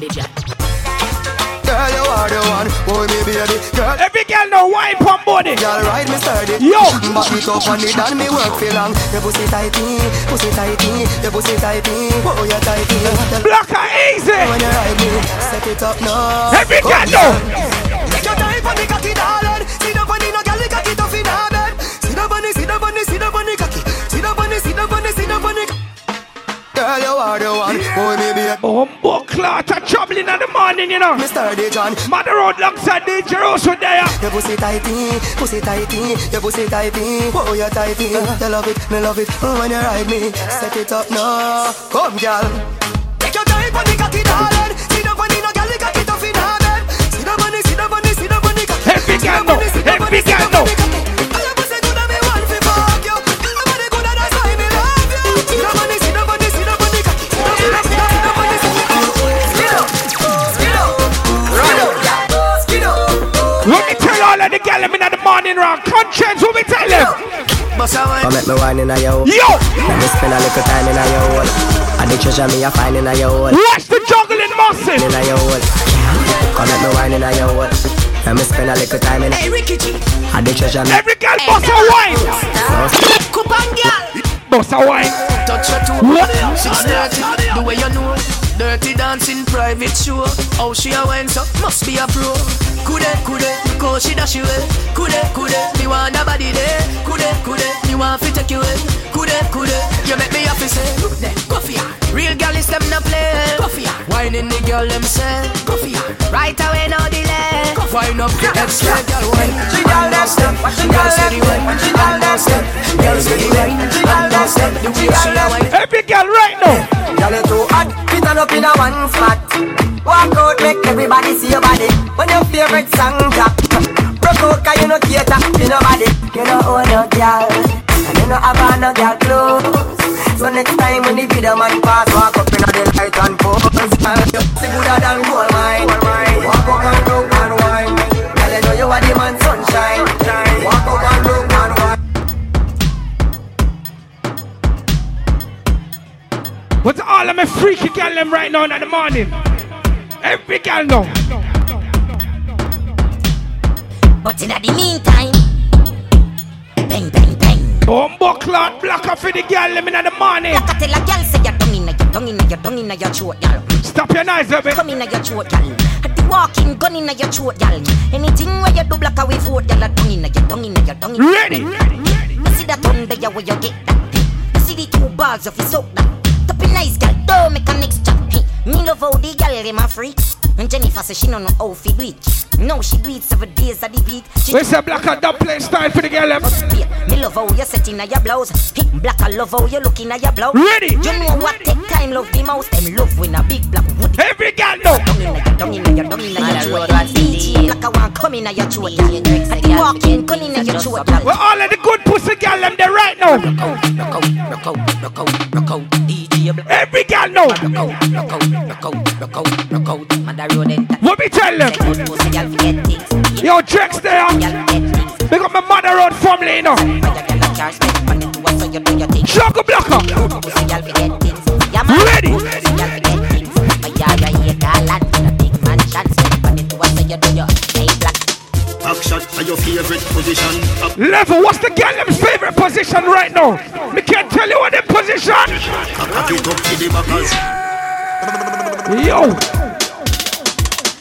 Girl, you are the one, boy, me baby. Girl, every girl know wine pump body. Girl, ride me sturdy. Yo, back it up on it and me work for long. Your pussy tighty, pussy tighty, your pussy tighty, oh you tighty. Blocker easy. When you ride me, set it up now. Every girl know. Girl, you are the one, me baby. Bumbo clot a trouble in the morning, you know. Mr. D. John. Mother road alongside DJ Rose with there. Your pussy tighty, pussy tighty, your pussy tighty, oh you're tighty. You love it, me love it oh, when you ride me. Set it up now, come girl. Take your time on the cocky, darling. See the bunny, no girl, the cocky tough in her bed. See the bunny, see the bunny, see the cocky. Every girl know, every girl know. Them in round. Conscience, what me tell them? Come make me wine in a yo. Yo! Let me spend a little time in a yo hole. I the treasure me a find in a yo hole. Watch the juggling massive. In a yo hole. Come make me wine in a yo hole. Let me spend a little time in a. Hey, Ricky G. I the treasure me. Every girl bust a wine. Coupon girl. Bust a wine. Touch her too. What? Six thirty. The way you know. Dirty dancing private show. How she a wine so must be a pro. Coulda, coulda, cause she dash in. Coulda, coulda, me want a body there. Coulda, coulda, me want fi take you in. Coulda, coulda, you make me happy say. Look there, go for ya. Real girl is them no play. Go for ya. Whining the girl them say. Go for ya. Right away no delay. Wine up the extra girl wine. She girl them step. She girl say the wine. She girl them step. Girl say the wine. She girl them step. The she a wine. Every girl right now. Girl, you too hot, fit up in a one spot. Walk out, make everybody see your body. When your favorite song drop, broke out 'cause you no cater to nobody. You know own no girl, and you no have no girl clothes. So next time when the video man pass, walk up in the light and pose. See gooder than gold mine. Walk up and look and wine. Girl, you know you are the man sunshine. Walk up and and. What's all of my freaky girl them right now in the morning? Every girl know. But in the meantime, bang, bang, bang. Bumbo clot blocker for the girl them in the morning. Like I tell a girl, say you're tongue in your tongue in your tongue in your throat, girl. Stop your noise, baby. Come in your throat, girl. The walking gun in your throat, girl. Anything where you do black away vote, girl. Tongue in your tongue in your tongue in your Ready. You see that tongue there where you get that. You see the two balls of you soak that. Top nice, girl. Don't make a next chat. Me love how the girl them a freak. And Jennifer say she don't know how fi do it. Now she do it seven days at the beat. She We say black and dumb play style for the girl them. me love how you set in your blouse. Hey, Black I love how you looking at your blouse. Ready. You know what take time love the mouse. Them love when a big black wood. Every girl know. Down in your, down in your, your. DJ black I want come in your throat. I the walking gun in your throat. We're all of the good pussy girl them there right now. Every girl know. What me tell them? Yo, Drex there. Big up my mother road family, you know. Juggle blocker. Ready. Back shot are your favorite position. Up Level, what's the girl favorite position right now? Me can't tell you what their position. cock it up to the backers. Yo.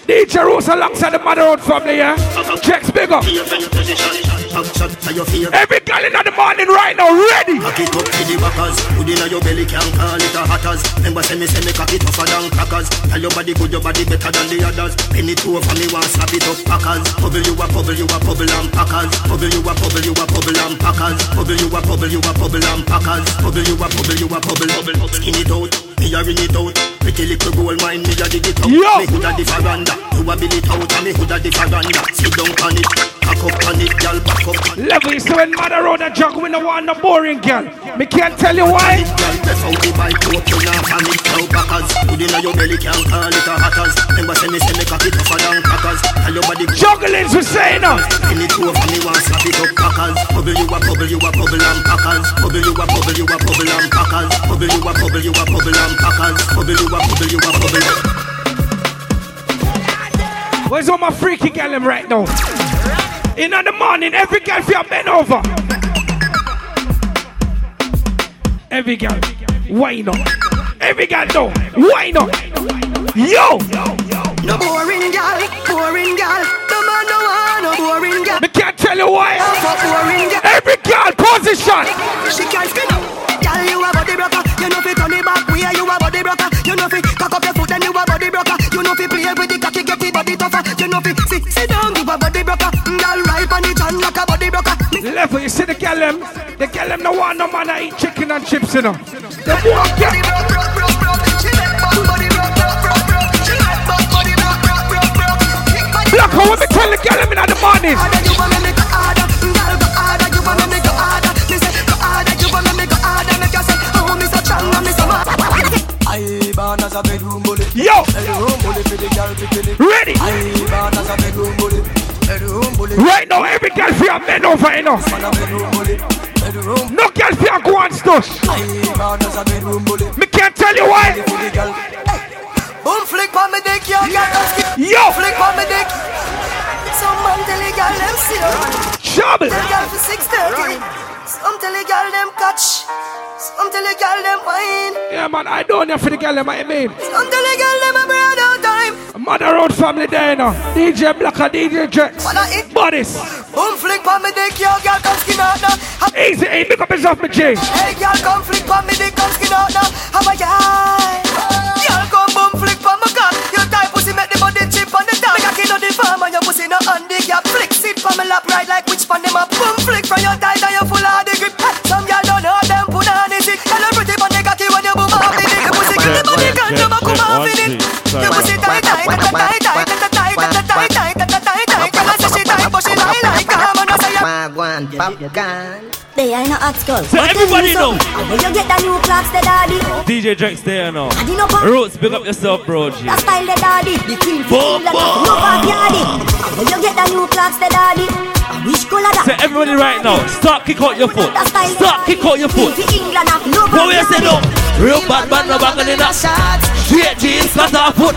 DJ Rose alongside the mother family, yeah? Checks big up. Favorite position. Top shot to your fear. Every girl in the morning right now, ready. Cock it to the backers. Put in your belly, can't call it a hatters. Remember, say me, say me, cock it tougher than crackers. Tell your body good, your body better than the others. Penny two over me, want slap it up, packers. Bubble you a bubble, you a bubble and packers. Bubble you a bubble, you a bubble and packers. Bubble you a bubble, you a bubble and packers. Bubble you a bubble, you a bubble. Skin it out, me a ring it out. Pretty little gold mine, me a dig it out. Yo. Me hood a the veranda, you a build it out, and me hood a the veranda. Sit down on it, up on it, girl, back up on it. Level is when mother road a jog, we no want no boring girl. Me can't tell you why. Girl, press out the bike, coat you not on it, now backers. Hood inna your belly, can't call it a hatters. Remember, say me, say me, cock it tougher than crackers. Tell your body Juggling's we say now. Penny two over me, want slap it up, packers. Bubble you a bubble, you a bubble and packers. Bubble you a bubble, you a bubble and packers. Bubble you a bubble, you a bubble and packers. Bubble you a bubble, you a bubble. Where's all my freaky them right now? In the morning, every girl feel bend over. Every girl, why not? Every girl, no, why not? Yo! No boring girl, boring girl. No man no want no boring girl. Me can't tell you why. For boring girl. Every girl, position. She can't spin up. Girl, you a body broker. You know fi turn it back. Where you a body broker. You know fi cock up your foot then you a body broker. You know fi play with the cocky, get the body tougher. You know fi sit, sit down, give a body broker. Mm, girl, right on the chan like a body broker. Level, you see the girl them? The girl them no want no man to eat chicken and chips, you know. They won't get Look, how me tell the girl them in the morning. Yo! Ready? Right now, every girl feel a man over enough. No girl feel go on stush. Me can't tell you why. Boom flick on me dick, yo, Yo! Flick on me dick. Some tell the girl them see Trouble. Tell girl for six thirty. Some tell the girl them catch. Some tell the girl them wine. Yeah, man, I don't know for the girl them, I mean. Some tell the girl them a bread out time. Mother Road family there, you. DJ Blacker, DJ Drex. Bodies. Boom flick on me dick, yo, girl, come skin out now. Easy, hey, pick up yourself, me J. Hey, girl, come flick on me dick, come skin out now. Have a guy. Girl, come boom flick on my Make a on farm and your pussy no handicap. Flick sit from my lap, ride like which pan them up. Boom flick from your tight and you full of the grip. Some girl don't know them put on sick. Tell her pretty on the cocky when you boom off it. Your pussy get the body can you back come off in it. Your pussy tight, tight, tight, tight, tight, tight, tight, tight, tight, tight, tight, tight, tight. Tell her say she tight, but she lie like calm and I say you. Wagwan, popcorn. They are not hot skull. So everybody know. When you get the new clocks, the daddy. DJ Drex there now. I did pop. Roots, big up yourself, bro. G. The style the daddy. The queen like boom. no pop yardy. When you get the new clocks, the daddy. Say everybody right now, start kick out your foot. Start kick out your foot. What we say no? Real bad man, no bag in that. Straight jeans, cut off foot.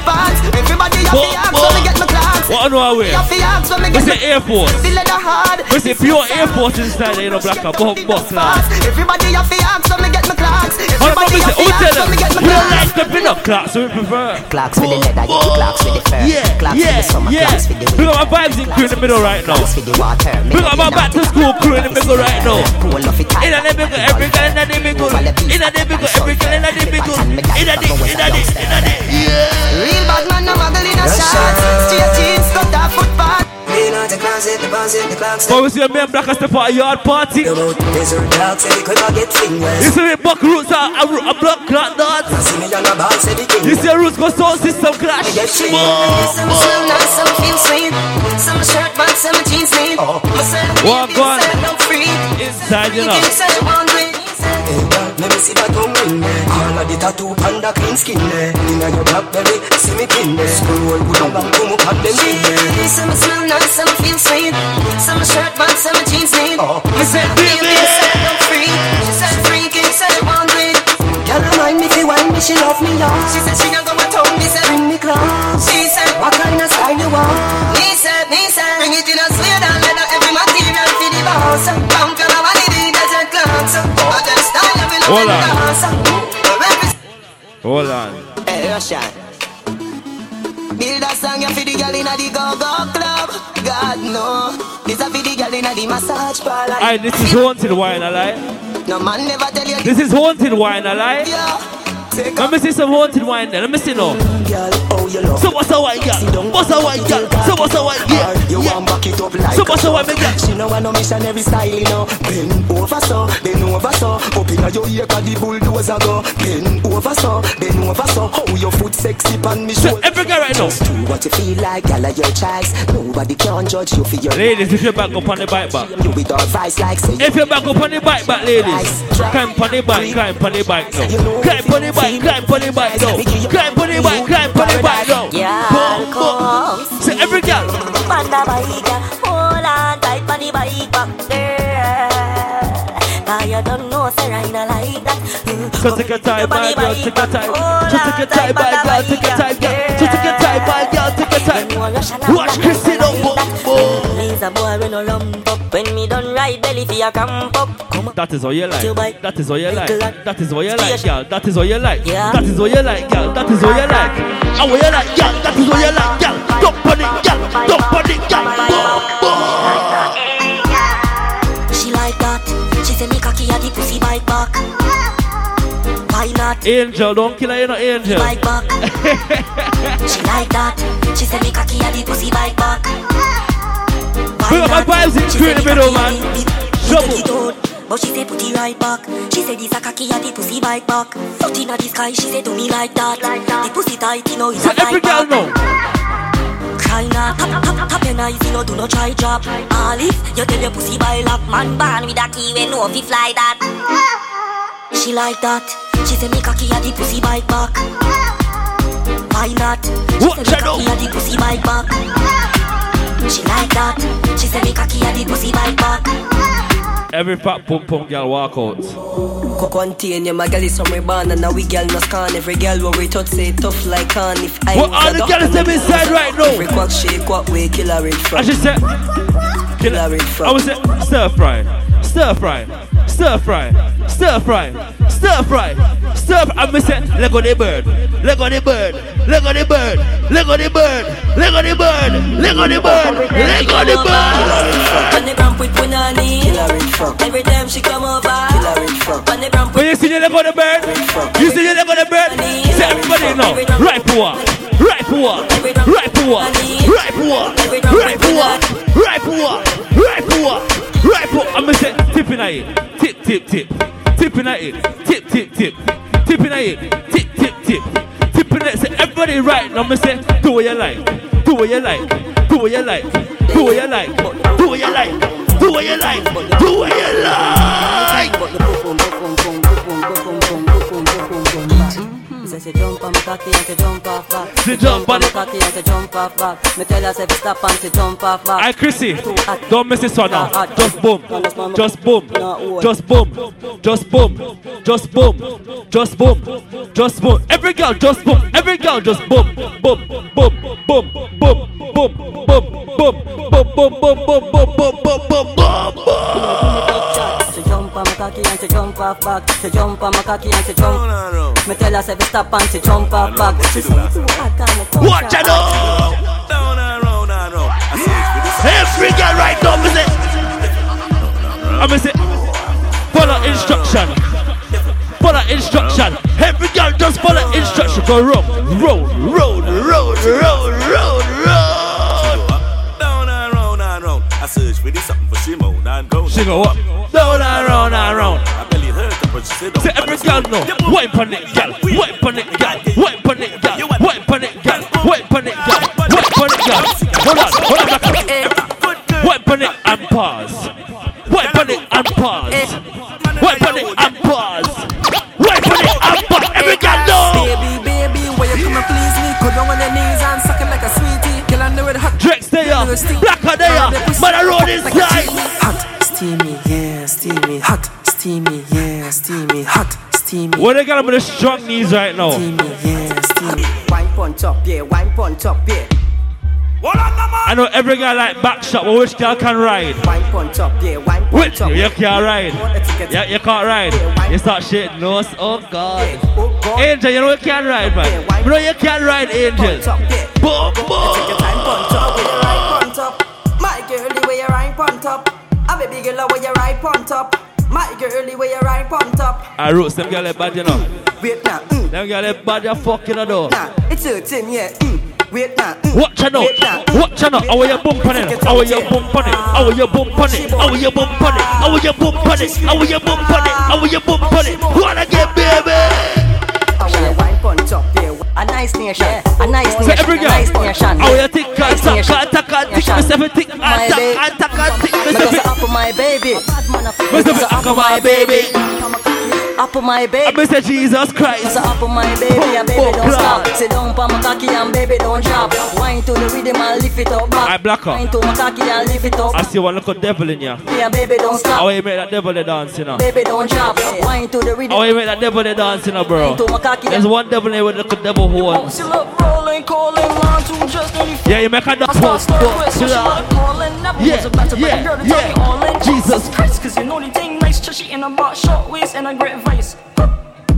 Everybody have the abs when get my class. What do I wear? We say Air Force. We say pure Air Force inside, you know, black and buck buck class. Everybody have the abs when get my class. Everybody have the abs when get my class. We don't like stepping up clocks, we prefer. Clocks with the leather, clocks with the fur. Yeah, yeah, yeah. Look at my vibes in the middle right now. Clocks with the water. Bring up my back to school crew in the middle right now. Pull off it tight. In a the middle, every girl in the middle. In a the middle, every girl in the middle. In a the, in a the, in a the, yeah. Real bad man, no muggle in a shot. Straight jeans, cut off footpath. Clean out the closet, deposit the clocks. But we see a man black as step out a yard party. Desert dogs, say the quick get fingers. You see me buck roots are a, a block clot dot. See me on a ball, say the king. You see roots go sound system clash. Get shit. Boom, Some nice, some feel sweet. Some shirt box, some jeans neat. Oh. Walk on. No. Inside, you know. Give me such a one way. Let me see that tongue ring there. All of the tattoo panda clean skin eh? there. Inna your black belly, see me pin there. Eh? Scroll good and long, come up and them in there. Eh? Some smell nice, some feel sweet. Some shirt box, some jeans neat. Oh. Me say, baby. Baby said no free. She said freaky, said one way. Girl, remind me you want me, she love me, y'all. She said she not go a town, me said bring me clothes. She said what kind of style you want? Me said, me said bring it in a suede and leather, every material for the boss. Come from a vanity, desert clothes. But oh. them style you will Hold on. Hold on. Hey, Russian. Build a song for the girl inna the go-go club. God no, this a for the girl inna the massage parlor. Aye, this is haunted wine, lie. No man never tell you. This is haunted wine, lie. Yeah. Let me see some haunted wine there. Let me see now. Girl, you love. So what's a wine, girl? What's a wine, girl? So what's a wine, yeah? You yeah. want back it up like So what's a me girl? She know want no missionary style, you know. Bend over so, bend over so. Up inna your ear 'cause the bulldozer go. Bend over so, bend over so. How your foot sexy pan me So every girl right now. Just do what you feel like, girl, your choice. Nobody can judge you for your Ladies, if you're back up on the bike back. You with our vice like say If you're back up on the bike back, ladies. Climb on the bike, climb on the bike now. Climb on the bike, climb on the bike now. Climb on the bike, climb on the bike now. Boom, boom. So every girl. Panda bike, hold on tight on the bike back, girl. Cause you don't know, say I not like that. So take your time, my girl, take your time. So take your time, my girl, take your time, girl. So take your time, my girl, take your time. Watch Christina, boom, boom. Laser boy, we no lump up. When me done ride belly for your camp up. Come on. That is all you like. That is all you like. That is all you like, girl. That is all you like. That is all you like, girl. That is all you like. And what you like, girl. That is all you like, girl. On it, girl. On it, girl. She like that. She say me cocky at the pussy bite back. Why not? Angel, don't kill her, you know, Angel. Bite back. she like that. She say me cocky at the pussy bite back. Bring up my vibes in through in the middle, man. Trouble. But she say put it right back. She say this a cocky at the pussy bite back. Foot inna the sky. She say do me like that. The pussy tight, you know it's So a every bite girl back. know. Cry not, tap, tap, tap your eyes, you know, do not try drop. All if you tell your pussy by lock, man born with a key, we know if he fly that. She like that. She say me cocky at the pussy bite back. Why not? She What say me shadow? cocky at the pussy bite back. She like that. She say me cocky at the pussy bite back. Every fat pum pum girl walk out. Go contain you, my girl is from we born and now we girl no scan. Every girl where we touch say tough like can. If I What was all a the girls them inside right now? Every quack shake, what way, kill her it from. I just said, kill her it I was say, stir fry, stir fry, stir fry, stir fry, stir fry, stir fry. I'm say, leg on the bird, leg on the bird, leg on the bird, leg on the bird, leg on the bird, leg on the bird, leg on the bird. On the ramp with punani. Every time she come over. On the ramp When you see the leg on the bird, you see the leg on the bird. Say everybody know, right poor, right poor, right poor, right poor, right poor, right poor, right poor, right poor. I'm gonna say tip at it, tip tip tip, tip at it, tip tip tip, tip at it, tip tip tip, tip at it. Everybody right. I'm gonna say do what you like, do what you like, do what you like, do what you like, do what you like, do what you like, do what you like. Say she jump on me cocky and she jump off back. She jump on me cocky and she jump off back. Me tell her say stop and she jump off back. Hey Chrissy, don't miss this one now. Just boom, just boom, just boom, just boom, just boom, just boom, just boom. Every girl just boom, every girl just boom, boom, boom, boom, boom, boom, boom, boom, boom, boom, boom, boom, boom, boom, boom, boom, boom, cocky and she jump off back. She jump on me cocky and she jump. Me tell her say stop and she jump off back. She say me too hot and me too Watch it out! Down and round and round. I see it with this. Every girl right now, me say. I'm gonna say, follow instruction. Follow instruction. Every girl just follow instruction. Go round, round, round, round, round, round, round. I search for this something for Simone and go. She go up, down and round and round. I belly hurt her, but she said, Say every girl know, wipe on it, girl, wipe on it, girl, wipe on it, girl, wipe on it, girl, wipe on it, girl, wipe on it, girl. Hold on, hold on, back. Wipe on it and pause. Wipe on it and pause. Wipe on it and pause. Wipe on it and pause. Every girl know. There, Blacker there, man I roll inside. Hot, steamy, yeah, steamy, hot, steamy, yeah, steamy, hot, steamy. What they got them with the strong knees right now? Steamy, yeah, steamy. Wine punch up, yeah, wine punch up, yeah. I know every guy like back shot, but which girl can ride? Wine punch up, yeah, wine Which up. you can't ride? Yeah, you can't ride. You start shaking nose. Oh, oh God. Angel, you know you can't ride, man. You know you can't ride, Angel. Boom, boom. My girlie, where you ride punt up. A baby girl, where you ride punt up. My girlie, where you ride punt top. I roots them girl bad, you know. Wait now, mm. Them girl bad, you fucking a door. Nah, it's hurting, yeah. Mm. Wait now, mm. Watch out now, now. watch out now. How are you bump on it? How are you bump on it? How are you bump on it? How are you bump on it? How are you bump on it? How are you bump on it? How are you bump on it? Wanna get baby? a nice nation, a nice nation, every girl. a nice nation. Oh, you think I suck, I attack, I think myself, I think I attack, I attack, I think myself. Because I up my baby, where's the my baby? Up on my baby. I miss Jesus Christ. So up on my baby, oh, and baby Oh, don't God. stop. Sit down pa my cocky and baby don't drop. Wine to the rhythm and lift it up back. I black her. Wine to my cocky and lift it up. I see one little devil in you. Yeah, baby don't stop. How you make that devil dance, you know? Baby don't drop. Wine to the rhythm. How you make that devil dance, you know, bro? To my cocky There's one devil there with a little devil horn. She look rolling, calling, one, two, just any Yeah, you make a duck pump, pump, to that. Yeah, yeah, yeah. Jesus Christ, cause you know the thing nice, chushy in a bar, short waist and a great vice.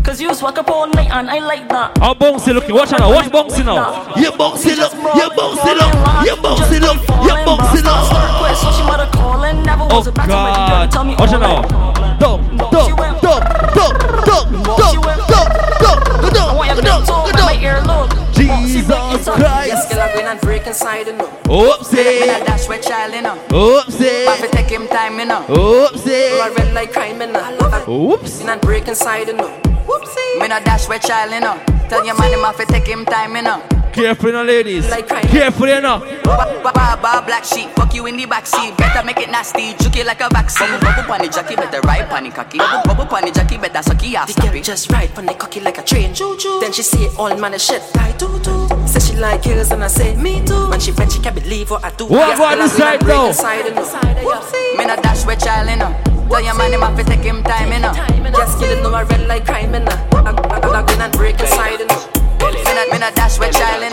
Cause you walk up all night and I like that. How bouncy looking? Watch out now, watch bouncy now. You bouncy look, you bouncy look, you bouncy look, you bouncy look. So she mother calling, never Oh was a better way. You God. tell me Watch out all now. Dum, dum, dum, dum, dum, dum, dum, dum, dum, I want your dum, big toe, dum, my earlobe. Jesus Yes, Christ. girl, I go in and break inside, you know. Oopsie. Me not dash with child, you know. Oopsie. Eh. But fi take him time, you know. Oopsie. Eh. I red like crime, you know. Oops. In and break inside, you know. Whoopsie. Me not dash with child, you know. Tell your man him have to take him time, you know. Careful now, ladies. Like crime. Careful, you know. Ba ba ba black sheep, fuck you in the backseat. Better make it nasty, juke it like a vaccine. Bubble pon the jockey, better ride pon the cocky. Bubble bubble pon the jockey, better suck your ass. The girl just ride pon the cocky like a train. Choo choo. Then she say all man is shit. I do too. Say she like girls and I say me too. When she when she can't believe what I do. What about girl, this side win and break now? inside, you know. Me not dash with child, you know. Tell your man him have to take him time, you know. Just kidding, no I red like crime, you know. I, I, I go in and break inside, you know.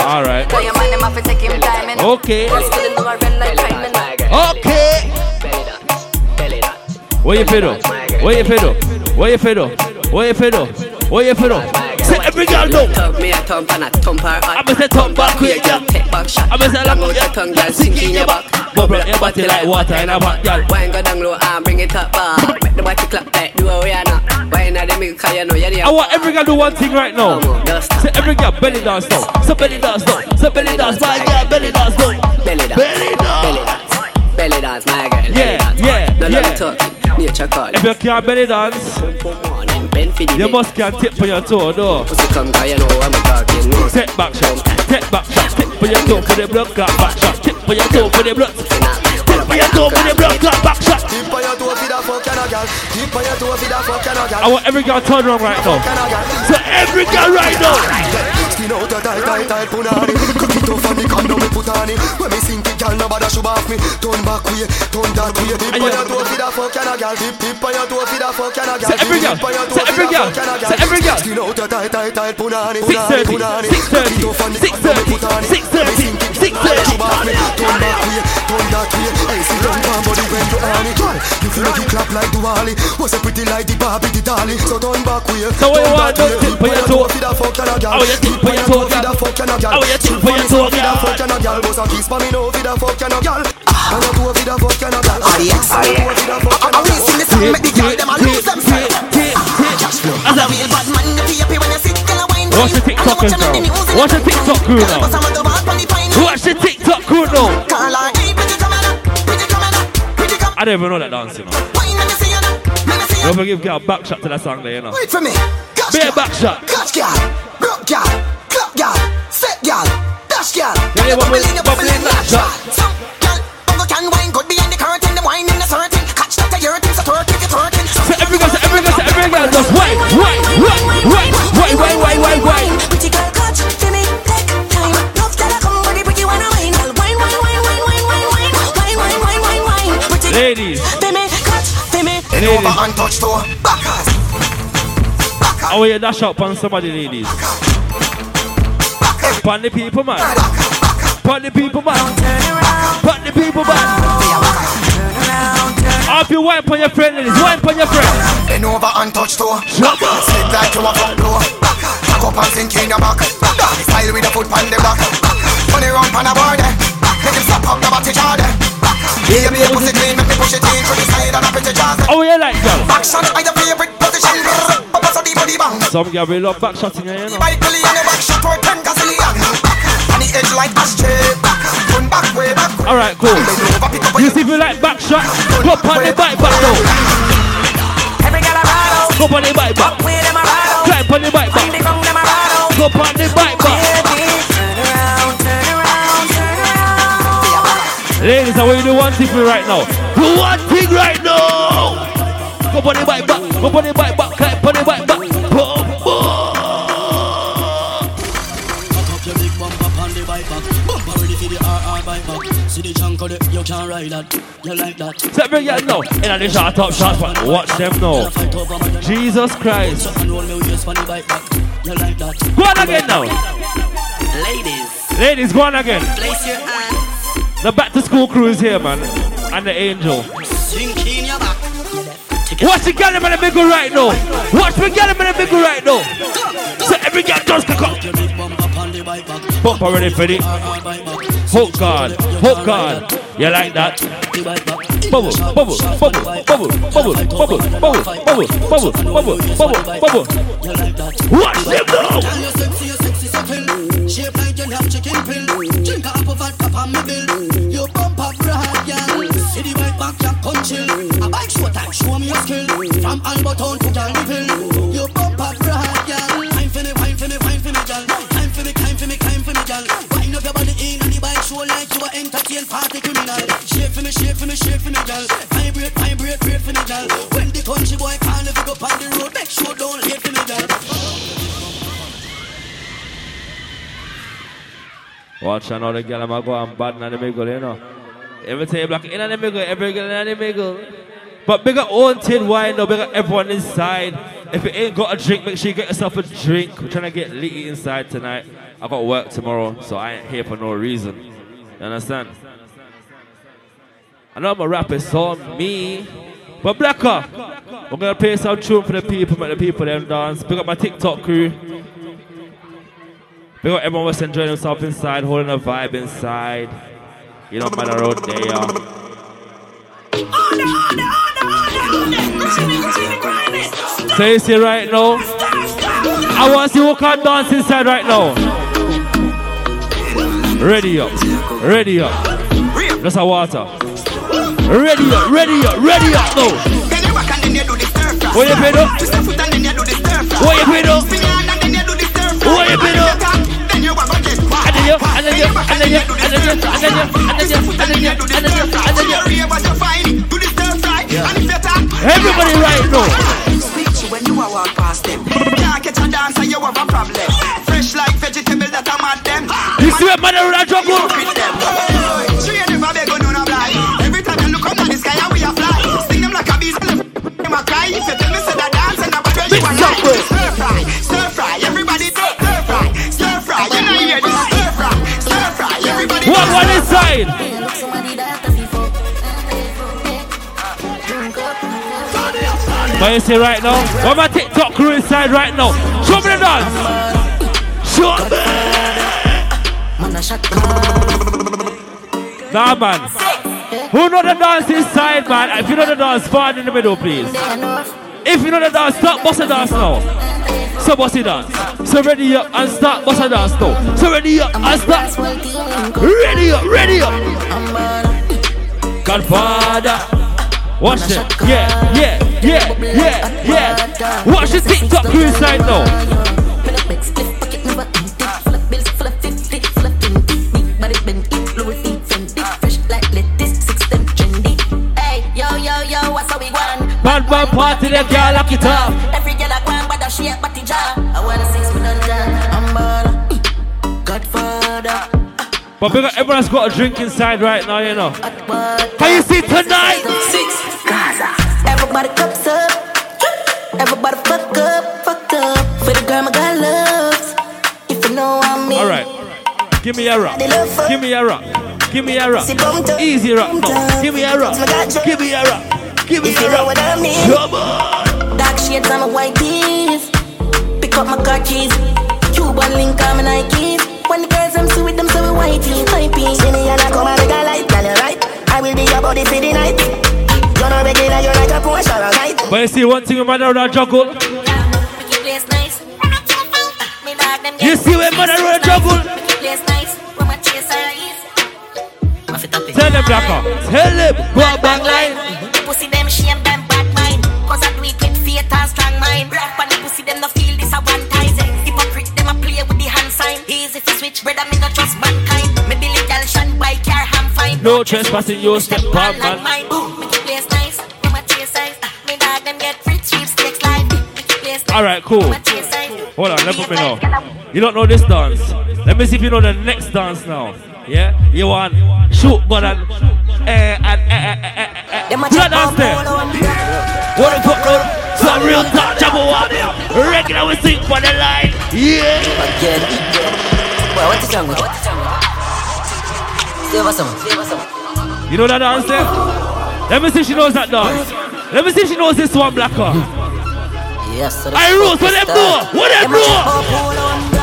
Alright. Okay. Okay. man, him off take him time. Okay. Okay. Oye, pero, oye, pero, oye, pero, oye you fiddle? What you fiddle? Say every girl know. Thump me a thump and a thump her hot. I'ma say thump back with ya. Take back shot. I'ma say long long out your tongue, girl, sink in your back. Bubble up your body like water in a pot, girl. Wine go down low and bring it up back. Make the body clap like do a Rihanna. Wine at the milk, cause you know you're the I want every girl do one thing right now. Say every girl belly dance now. So belly dance now. So belly dance, my girl belly dance now. Belly dance. Belly Belly dance. Belly dance, my girl. Yeah, belly dance. yeah, No love talk, yeah. talking. Nature calling. If you can't belly dance, Bend for the you must can tip for your toe, though. Pussy come, cause you know I'm talking. No. Take back shot, take back shot, tip for your toe for the blood clot back shot, tip for your toe for the blood, tip for your the blood clot back shot. Tip on your toe for the fuck and a gal. Tip on your toe for the fuck and a gal. I want every girl turn around right now. So every girl right now. Skin out a tight, tight, tight punani. Cook it off and the condom me put on it. When me sink it, gal, nobody should off me. Turn back way, turn that way. Tip on your toe for the fuck and a gal. Tip, tip on your toe for the fuck and a gal. Say every girl, Tip on your toe say for every girl, fuck and a gal. say every girl. Skin out a tight, tight, tight punani. 6:30, punani, punani. 6:30, Cook it off and the 6:30, condom me put on it. 6:30, When me sink it, 6:30. nobody should off me. Turn back way, turn that way. Hey, sit down, man, body when you on it. Girl, You feel like you clap like Duali. Was a pretty like the Barbie, the dolly. So turn back way. So what you turn want that to way. tip for your toe? for the fuck and a gal. Oh, oh you tip for your toe, gal. fuck and a gal. Oh, you tip for your toe, gal. fuck and a gal. Bust a kiss for me now for the fuck and a gal. And a toe for the fuck and a gal. Audience. And a toe for the fuck and a I'm racing the song, make the girl them a lose themselves. As a real bad man, you feel happy when you sit and a wine. Watch the TikTokers now. Watch the TikTok crew now. Watch the TikTok crew now. I don't even know that dance, you know. wine, let me see you now, let me see you. Don't forgive girl back shot to that song there, you know. Wait for me. Be a back shot. catch girl, broke girl, clap girl, set girl, dash girl. Yeah, yeah, bubble- Bubbling, bubbling bubbling that like shot. Some girl, bungle can wine, good behind the curtain, them wine in the certain. Catch that you're so twerking, you twerking. So every girl, so every girl, so every girl just wait, wait, wait, wait, wait, wait, wait, wait. Bend over and touch toe, backers. I want you to dash up on somebody, ladies. On the people, man. Put the people back. Put the people back. Off you wipe on your friend, ladies. Wipe on your friend. Bend over and touch toe. Slip like you a front door. Back up and sink in your back. Style with a foot on like girl? Action, I your favorite position. Up so the body bang. Some girl really love back shots in here, you know. Bike billy and a back shot or ten gazillion. On the edge like ashtray. Turn back way back. All right, cool. You see if you like back shot, go on the bike back though. Go on the bike back. Climb on the bike back. Go on the bike back. Ladies, I want you to do one thing for me right now. Do one thing right now. Go on the bike back. Go on the bike back. Climb on the bike back. Boom, boom. up your big bumper on the bike back. Bumper ready for the RR bike back. See the chunk of the, you can't ride that. You like that. Set me girl now. In the shot top shots, but watch them now. Jesus Christ. And roll me waist on the bike back. You like that. Go on again now. Ladies, Ladies, go on again. place your hands. The back to school crew is here, man. And the angel. Watch the girl in the middle right now. Watch the girl in the middle right now. So every girl just kick up. Bumper ready for it. Hook God. Hook God. You like that? Bubble, bubble, bubble, bubble, bubble, bubble, bubble, bubble, bubble, bubble, bubble, bubble. Watch. Shape like you have chicken pill. Drink a apple vodka me bill. You bump up right, girl. See the bike back, come chill. Show me your skill. From Alberton to Gallipil. You bump up right, girl. Time for me, wine for me, wine for me, girl. Time for me, time for me, time for me, girl. Wind up your body in on the bike show like you a entertain party criminal. Shake for me, shake for me, shake for me, girl. Vibrate, vibrate, vibrate for me, girl. When the country boy can't live up on the road, make sure don't hate for me, girl. Watch another girl, I'm go and bad in the middle, you know. Every time you block in the middle, every girl in the middle. But bigger own tin wine, no bigger everyone inside. If you ain't got a drink, make sure you get yourself a drink. We're trying to get litty inside tonight. I got work tomorrow, so I ain't here for no reason. You understand? I know I'm a rapper, so me. But Blacker, we're gonna play some tune for the people, make the people them dance. Pick up my TikTok crew. Big up everyone was enjoying themselves inside, holding a vibe inside. You know, man, around there. So you see right now, I want to see who can dance inside right now. Ready up, ready up. That's a water. Ready up, ready up, ready up now. What you been up? What you been up? What you been up? And then you, and then you, and then you, and then you, and then you, and then you, and then you, and then you, and then you. Everybody right now. Speak when you a walk past them. Can't catch a dancer, you have a problem. Fresh like vegetable that I'm at them. You see what man around juggle? She ain't never beg on no blind. Every time you look up at the sky we a fly. Sting them like a beast, them a cry. If you tell me say that dance and that where you a lie. Stir fry, stir fry, everybody do stir fry, stir fry. You know you hear this? Stir fry, stir fry, everybody. What one inside? What you say right now? What my TikTok crew inside right now? Show me the dance. Show. Nah, man. Who know the dance inside, man? If you know the dance, fall in the middle, please. If you know the dance, stop the dance now. So the dance. So ready up and start the dance now. So ready up and start. Ready up, ready up. Godfather. Watch it. Yeah, yeah, yeah, yeah, yeah. Watch the TikTok crew inside now. Bad man party, them girl lock it up. Every girl I go and bad shape body jaw. I wanna done that. I'm bad. Godfather. But everyone's got a drink inside right now, you know. How you see tonight? Six. Everybody cups up. Everybody fuck up, fuck up. For the girl my God loves. If you know I mean. All right. Give me a rock. Give me a rock. Give me a rock. Easy rock. No. Give me a rock. Give me a rock. Give me If a you know what I mean. Come on. Dark shades on my white tees. Pick up my car keys. Cuban link on my Nikes. When the girls I'm see with them, so we white tees. High peas. See me and I come and make a light. Girl, you right. I will be your body for the night. You're not regular, you're like a Porsche or a night. But you see one thing with my daughter juggle. Place nice. Me dog them You see when mother road juggle. Place nice. When my chase her is. Tell them blacker. Tell them. Go up back line. Pussy them shame them bad mind. Cause I do it with faith and strong mind. Rock on the pussy them no feel this a one time. Hypocrite them a play with the hand sign. Easy to switch, brother me no trust mankind. Me Billy Gal shine by car ham fine. No trespassing, you step on Like man. Alright, cool. My chase size. Hold on, let me know. You don't know this dance. Let me see if you know the next dance now. Yeah? You want shoot gun and eh and eh eh eh eh eh. Them a Do that chop dance up there. all. What the fuck, bro? Some real talk, Jabba one. Regular we sing for the line. Yeah. Again. Boy, what is wrong with you? Save us some. Save us some. You know that dance there? Let me see if she knows that dance. Let me see if she knows this one, Blacker. Yes, sir. I Rose, what them do? What them do? chop up all on me.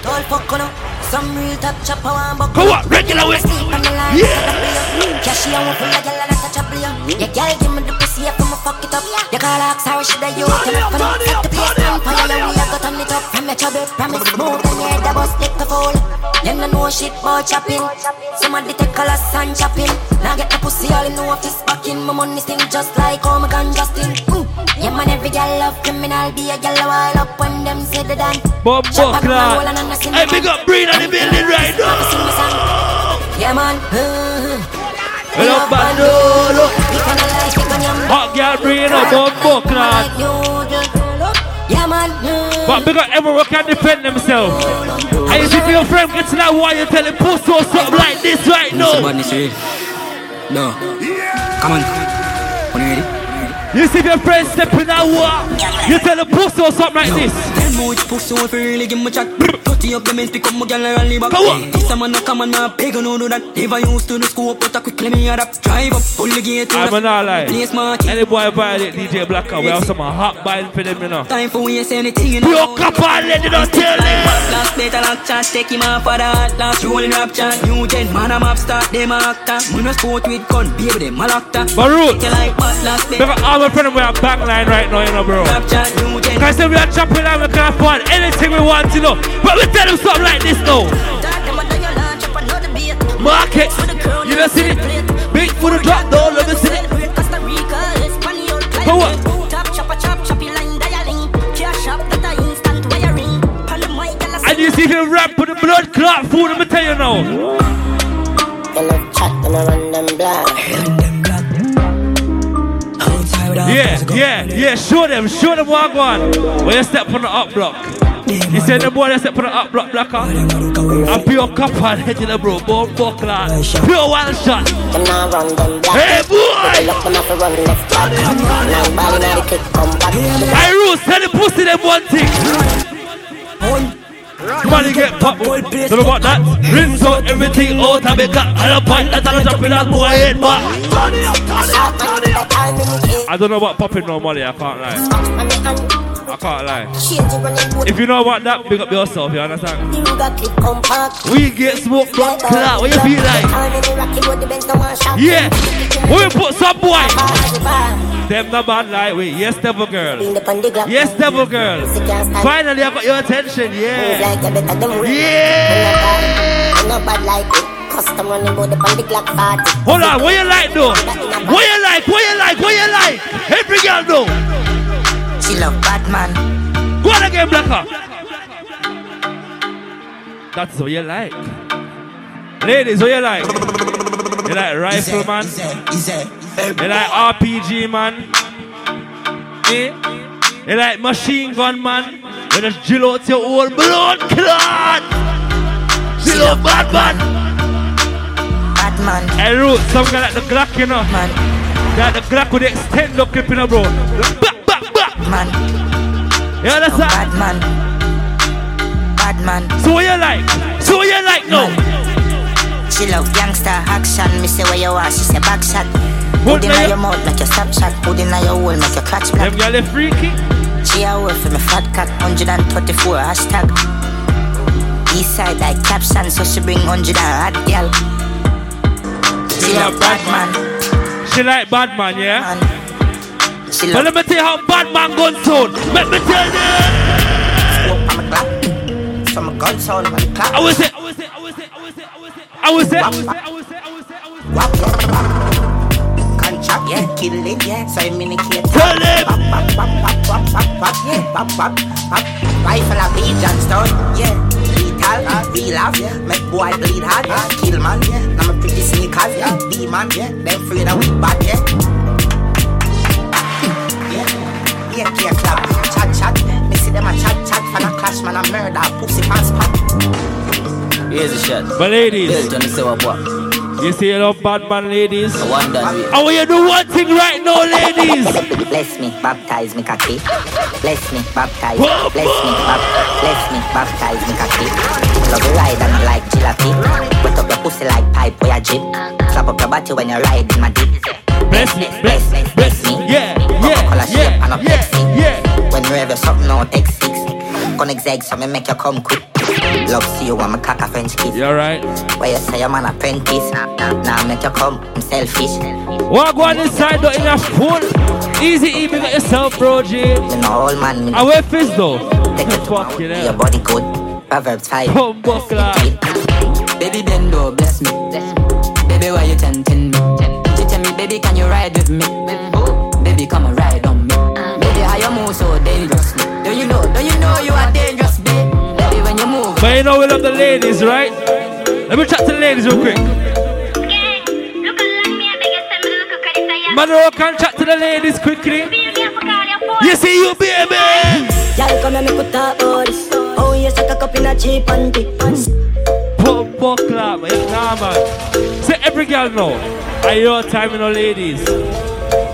Tall fuck on Some real top chopper one buck. Come on, regular way. Sleep on the line. Yeah. Cashy I want full of gyal and that's a. Yeah, gyal give me the pussy if I'ma fuck it up. You call her sorry should I you tell me for now. Set the place on fire, yeah, we a go turn it up. From your trouble, promise move them head the bus lick the fool. Them no know shit about chopping. Somebody take a loss and chopping. Now get the pussy all in no office backing. My money sting just like oh my gun Justin. Mm. Yeah man, every gyal love criminal. Be a gyal a while up when them say the done. Bob Chop Buckler. roll and I'm not singing Hey, big up Breen on the building right now. Yeah man. Uh, Hello, Bandolo. You kinda like it when you're Hot girl Breen up, Bob Buckler. Yeah man. But because everyone can defend themselves. And if your friend gets that why you tell him pussy or something like this right now. No. Come on. When you ready? You see your friend step in that war, you tell him pussy or something like this. Tell me which pussy if you really give me chat. Dirty up the men, pick up my gal and rally back. On. This a man a come and a beg and no do that. Never used to the scope, but I quickly me adapt. Drive up, pull the gate. I'm not lie. Place. Any boy violate DJ Blacker, we have some hot buying for them, you know. Time for we say anything you know. copper and let it not tell them. Last better lock chat, take him off for that. Last rolling rap chat, new gen, man I'm up start, them a actor. We no sport with gun, baby them a up. Baruch. Take you like but last better. Because all my friends we are back line right now, you know, bro. Rap chat, new gen. Cause we are chopping and we can afford anything we want, you know. But we tell them something like this now. Market, you don't see it. Big for the drop, don't let me see it. And you see you rap with the blood clot food, let me tell you now. Yeah, yeah, yeah, show them, show them what I want. When you step on the up block. You say the boy that on the up block blocker. And pure copper and head in the bro, bone buckler. Pure one shot. Hey boy! I rules, tell the pussy them one thing. Money get pop, don't know about that. Rinse out everything out me got. I don't point that I'm dropping that boy head, but I don't know about popping no money. I can't lie. I can't lie. If you know about that, big up yourself. You understand? We get smoke blood clout. What you feel like? Yeah. We put some boy. Them the bad like we. Yes, devil girl. Yes, devil girl. Finally, I got your attention. Yeah. Yeah. Custom running about the bandy clock party. Hold on, what you like though? What you like? What you like? What you like? Every girl know. Love Batman. Go on again, Blacker. That's what you like. Ladies, what you like? You like rifleman? You like RPG man? Eh? You like machine gun man? You just drill out your own blood clot. Drill out bad man. Batman. Hey, Root, some guy like the Glock, you know. Man. Got the Glock with the extend up clip, you know, bro. Back. Man. You understand? Bad man. Bad man. So what you like? So what you like now? She love gangster action. Me say where you are, she say back shot. Put in your mouth, make your stop shot. Put in your hole, make your crotch black. Them gyal freaky. She a wolf for me fat cat. 134 hashtag. East side like caption, so she bring 100 and hot girl. She love bad man. She like bad man, yeah? She But let me tell you how bad man gun sound. Let me tell you. From a gun sound on the clock. I was it. I was it. I was it. I was it. I was it. Contract, yeah, kill it, yeah. So I minicate. Tell him. Pop, pop, pop, pop, pop, pop, yeah. Pop, pop, pop. Rifle a beat, Johnstone, yeah. Lethal, real off, yeah. Make boy bleed hard, yeah. Kill man, yeah. Now my pretty sneakers, yeah. Be man, yeah. Them afraid of we bad, yeah. Yeah, Here's. But ladies. You see, a lot of bad man, ladies. I want oh, you to do one thing right now, ladies. Bless me, baptize me, kaki. Bless me, baptize. Bless me, baptize. Bless me, baptize me, kaki. Love you ride and I like gelati. Wet up your pussy like pipe or a jeep. Slap up your body when you ride in my dick. Bless me, bless me, bless me. Yeah, yeah, yeah, yeah, yeah. When you have your something on X6. Gonna exeg, so me make you come quick. Love see you, I'm a cock a French kiss. You alright? Why you say I'm an apprentice? Now nah, nah, make you come, I'm selfish. Walk one inside, though, in a full. Easy evening at yourself, bro, G. You know, old man. I wear fist, though. Take it to my your body good. Proverbs 5. Boom, buckler. Baby, bendo, bless. Bless me. Baby, why you tempting me? She tell me, baby, can you ride with me? Baby, come and ride on me. Baby, how you move so dangerous? You know? Do you know you are dangerous, babe? When you move. But you know we love the ladies, right? Let me chat to the ladies real quick. Monroe can chat to the ladies quickly. You see you, baby. Y'all come and make we talk about this. Oh, you suck a cup in a cheap panty. Bumbo clap, eh? Nah, man. Say every girl know. Are your time, you know, ladies.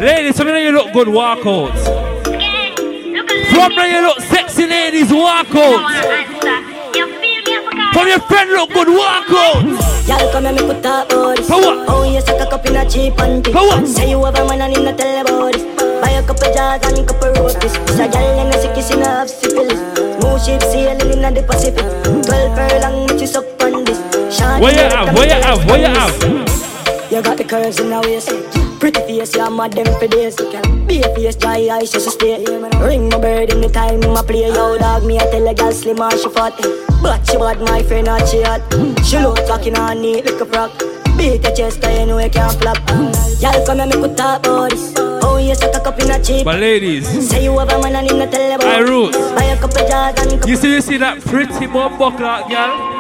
Ladies, some of you look good walkouts. From there you look sexy, ladies, walkouts. From your friend look good walkouts. Y'all come and make we talk about this. For what? Oh, you suck a cup in a cheap panty. For what? Say you have a man and him not tell about this. Buy a couple jars and a couple roasties. This a girl and a sick kissing have syphilis. Smooth ship sailing in the Pacific. Twelve furlong, but you suck on this. Shawty, Where you like at? a Where you metal at? Where you promise. At? You got the curves in the waist. Pretty face, yeah, mad them for days. Be a face, dry eyes, just stay. Ring my bird in the time, my play. Yo, dog, me, I tell a girl slim and she fat. But she bad, my friend, not she hot. She look talking on neat like a frog. Beat your chest, cause you know you can't flop. Y'all come and make we talk about this. Oh, you suck a cup in a cheap. But ladies, Say you have a man and him not tell about I root. Buy a couple jars and couple You see, you see that pretty bumbo clap, girl?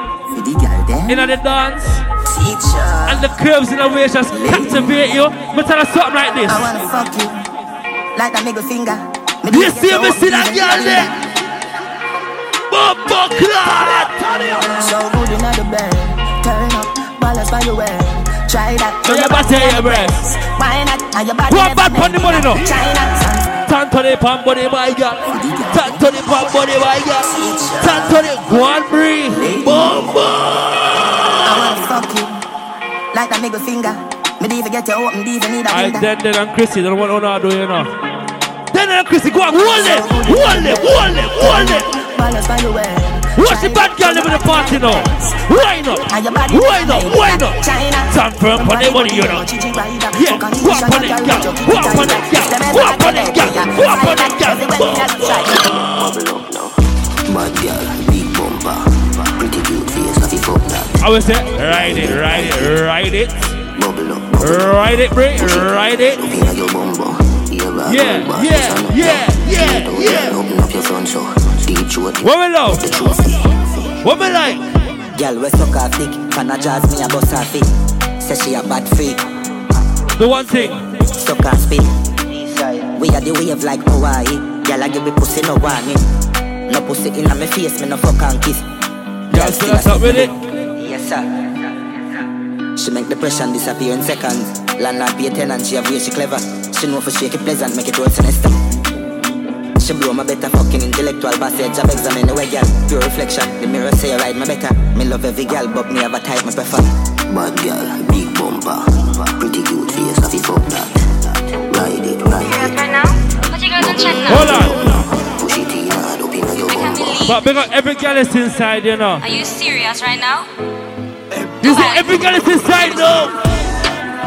In the dance. And the curves in the way just captivate you. But tell us something like this. I wanna fuck you like a middle finger. You see me see that girl there? Bumbo clap! So good in the bed. Turn up, balance by your way. Try that. So your body your breasts. Why not? And your body Go on never back on the money now. China. Turn to the pan body, my girl. Turn to the pan body, my girl. Turn to the go on breathe. Bumbo! I wanna fuck you like a middle finger. Me even get you open, even need a I window. then then and Chrissy don't want to do you know. Then and Chrissy go on, hold it, hold it, hold it, hold it. Balance by your way. Watch the bad girl live in the party now. Why not? Why not? Why not? Stand firm on the money, you know. Yeah, go up on it, girl. Go up on it, girl. Go up on it, girl. Go up on it, girl. Bad girl, I would say, ride it, ride it, ride it. Ride it, break, ride it. Yeah, yeah, yeah, yeah, yeah. Open up your front show, deep throat. What we love? What we like? Girl, we suck her dick. Pan a jazz, me a bust her feet. Say she a bad freak. The one thing. Suck her spit. We are the wave like Hawaii. Girl, I give me pussy no warning. No pussy in my face, me no fuck and kiss. Girl, still that's up with it. Yes, sir. She make depression disappear in seconds. Landlord pay tenant, she have way she clever. She know for shake it pleasant, make it roll sinister. she blow my better fucking intellectual passage. Job examine the way girl, pure reflection. The mirror say you ride my better. Me love every girl, but me have a type me prefer. Bad girl, big bumper, pretty good face, I fi fuck that. Ride it, ride it. Right now? What you girls on chat now? Hold on. Push it in hard up in your bumper. But because every girl is inside, you know. Are you serious right now? You see, every girl is inside now.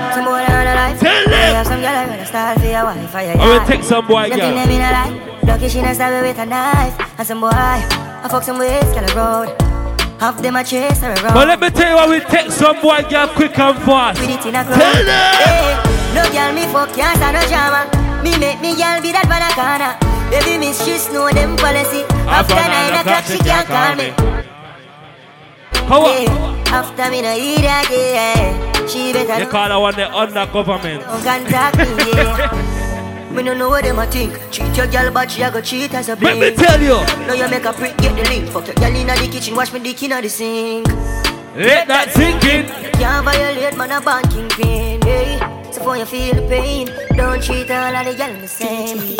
Some boy on the life. Tell them. I have some girl I gonna start for your wife or your I will take some boy, girl. think them in a lie. Lucky she not stab with a knife. And some boy, I fuck some ways, girl a road. Half them a chase her around. But let me tell you what we take some boy, girl, quick and fast. With it in a crowd. Tell them. Hey, no girl me fuck can't stand no drama. Me make me girl be that banana. Baby miss she know them policy. After nine o'clock she can't call me. How Yeah, after me no eat again. She better You call that one the under government. don't contact me. Yeah. Me no know what them a think. Treat your girl, but she a go cheat as a Let me tell you. Now you make a prick, get the link. Fuck your girl inna the kitchen, wash me dick inna the sink. Let that sink in. Can't violate, man, a banking pain. Hey. So for you feel the pain, don't treat all of the girl the same.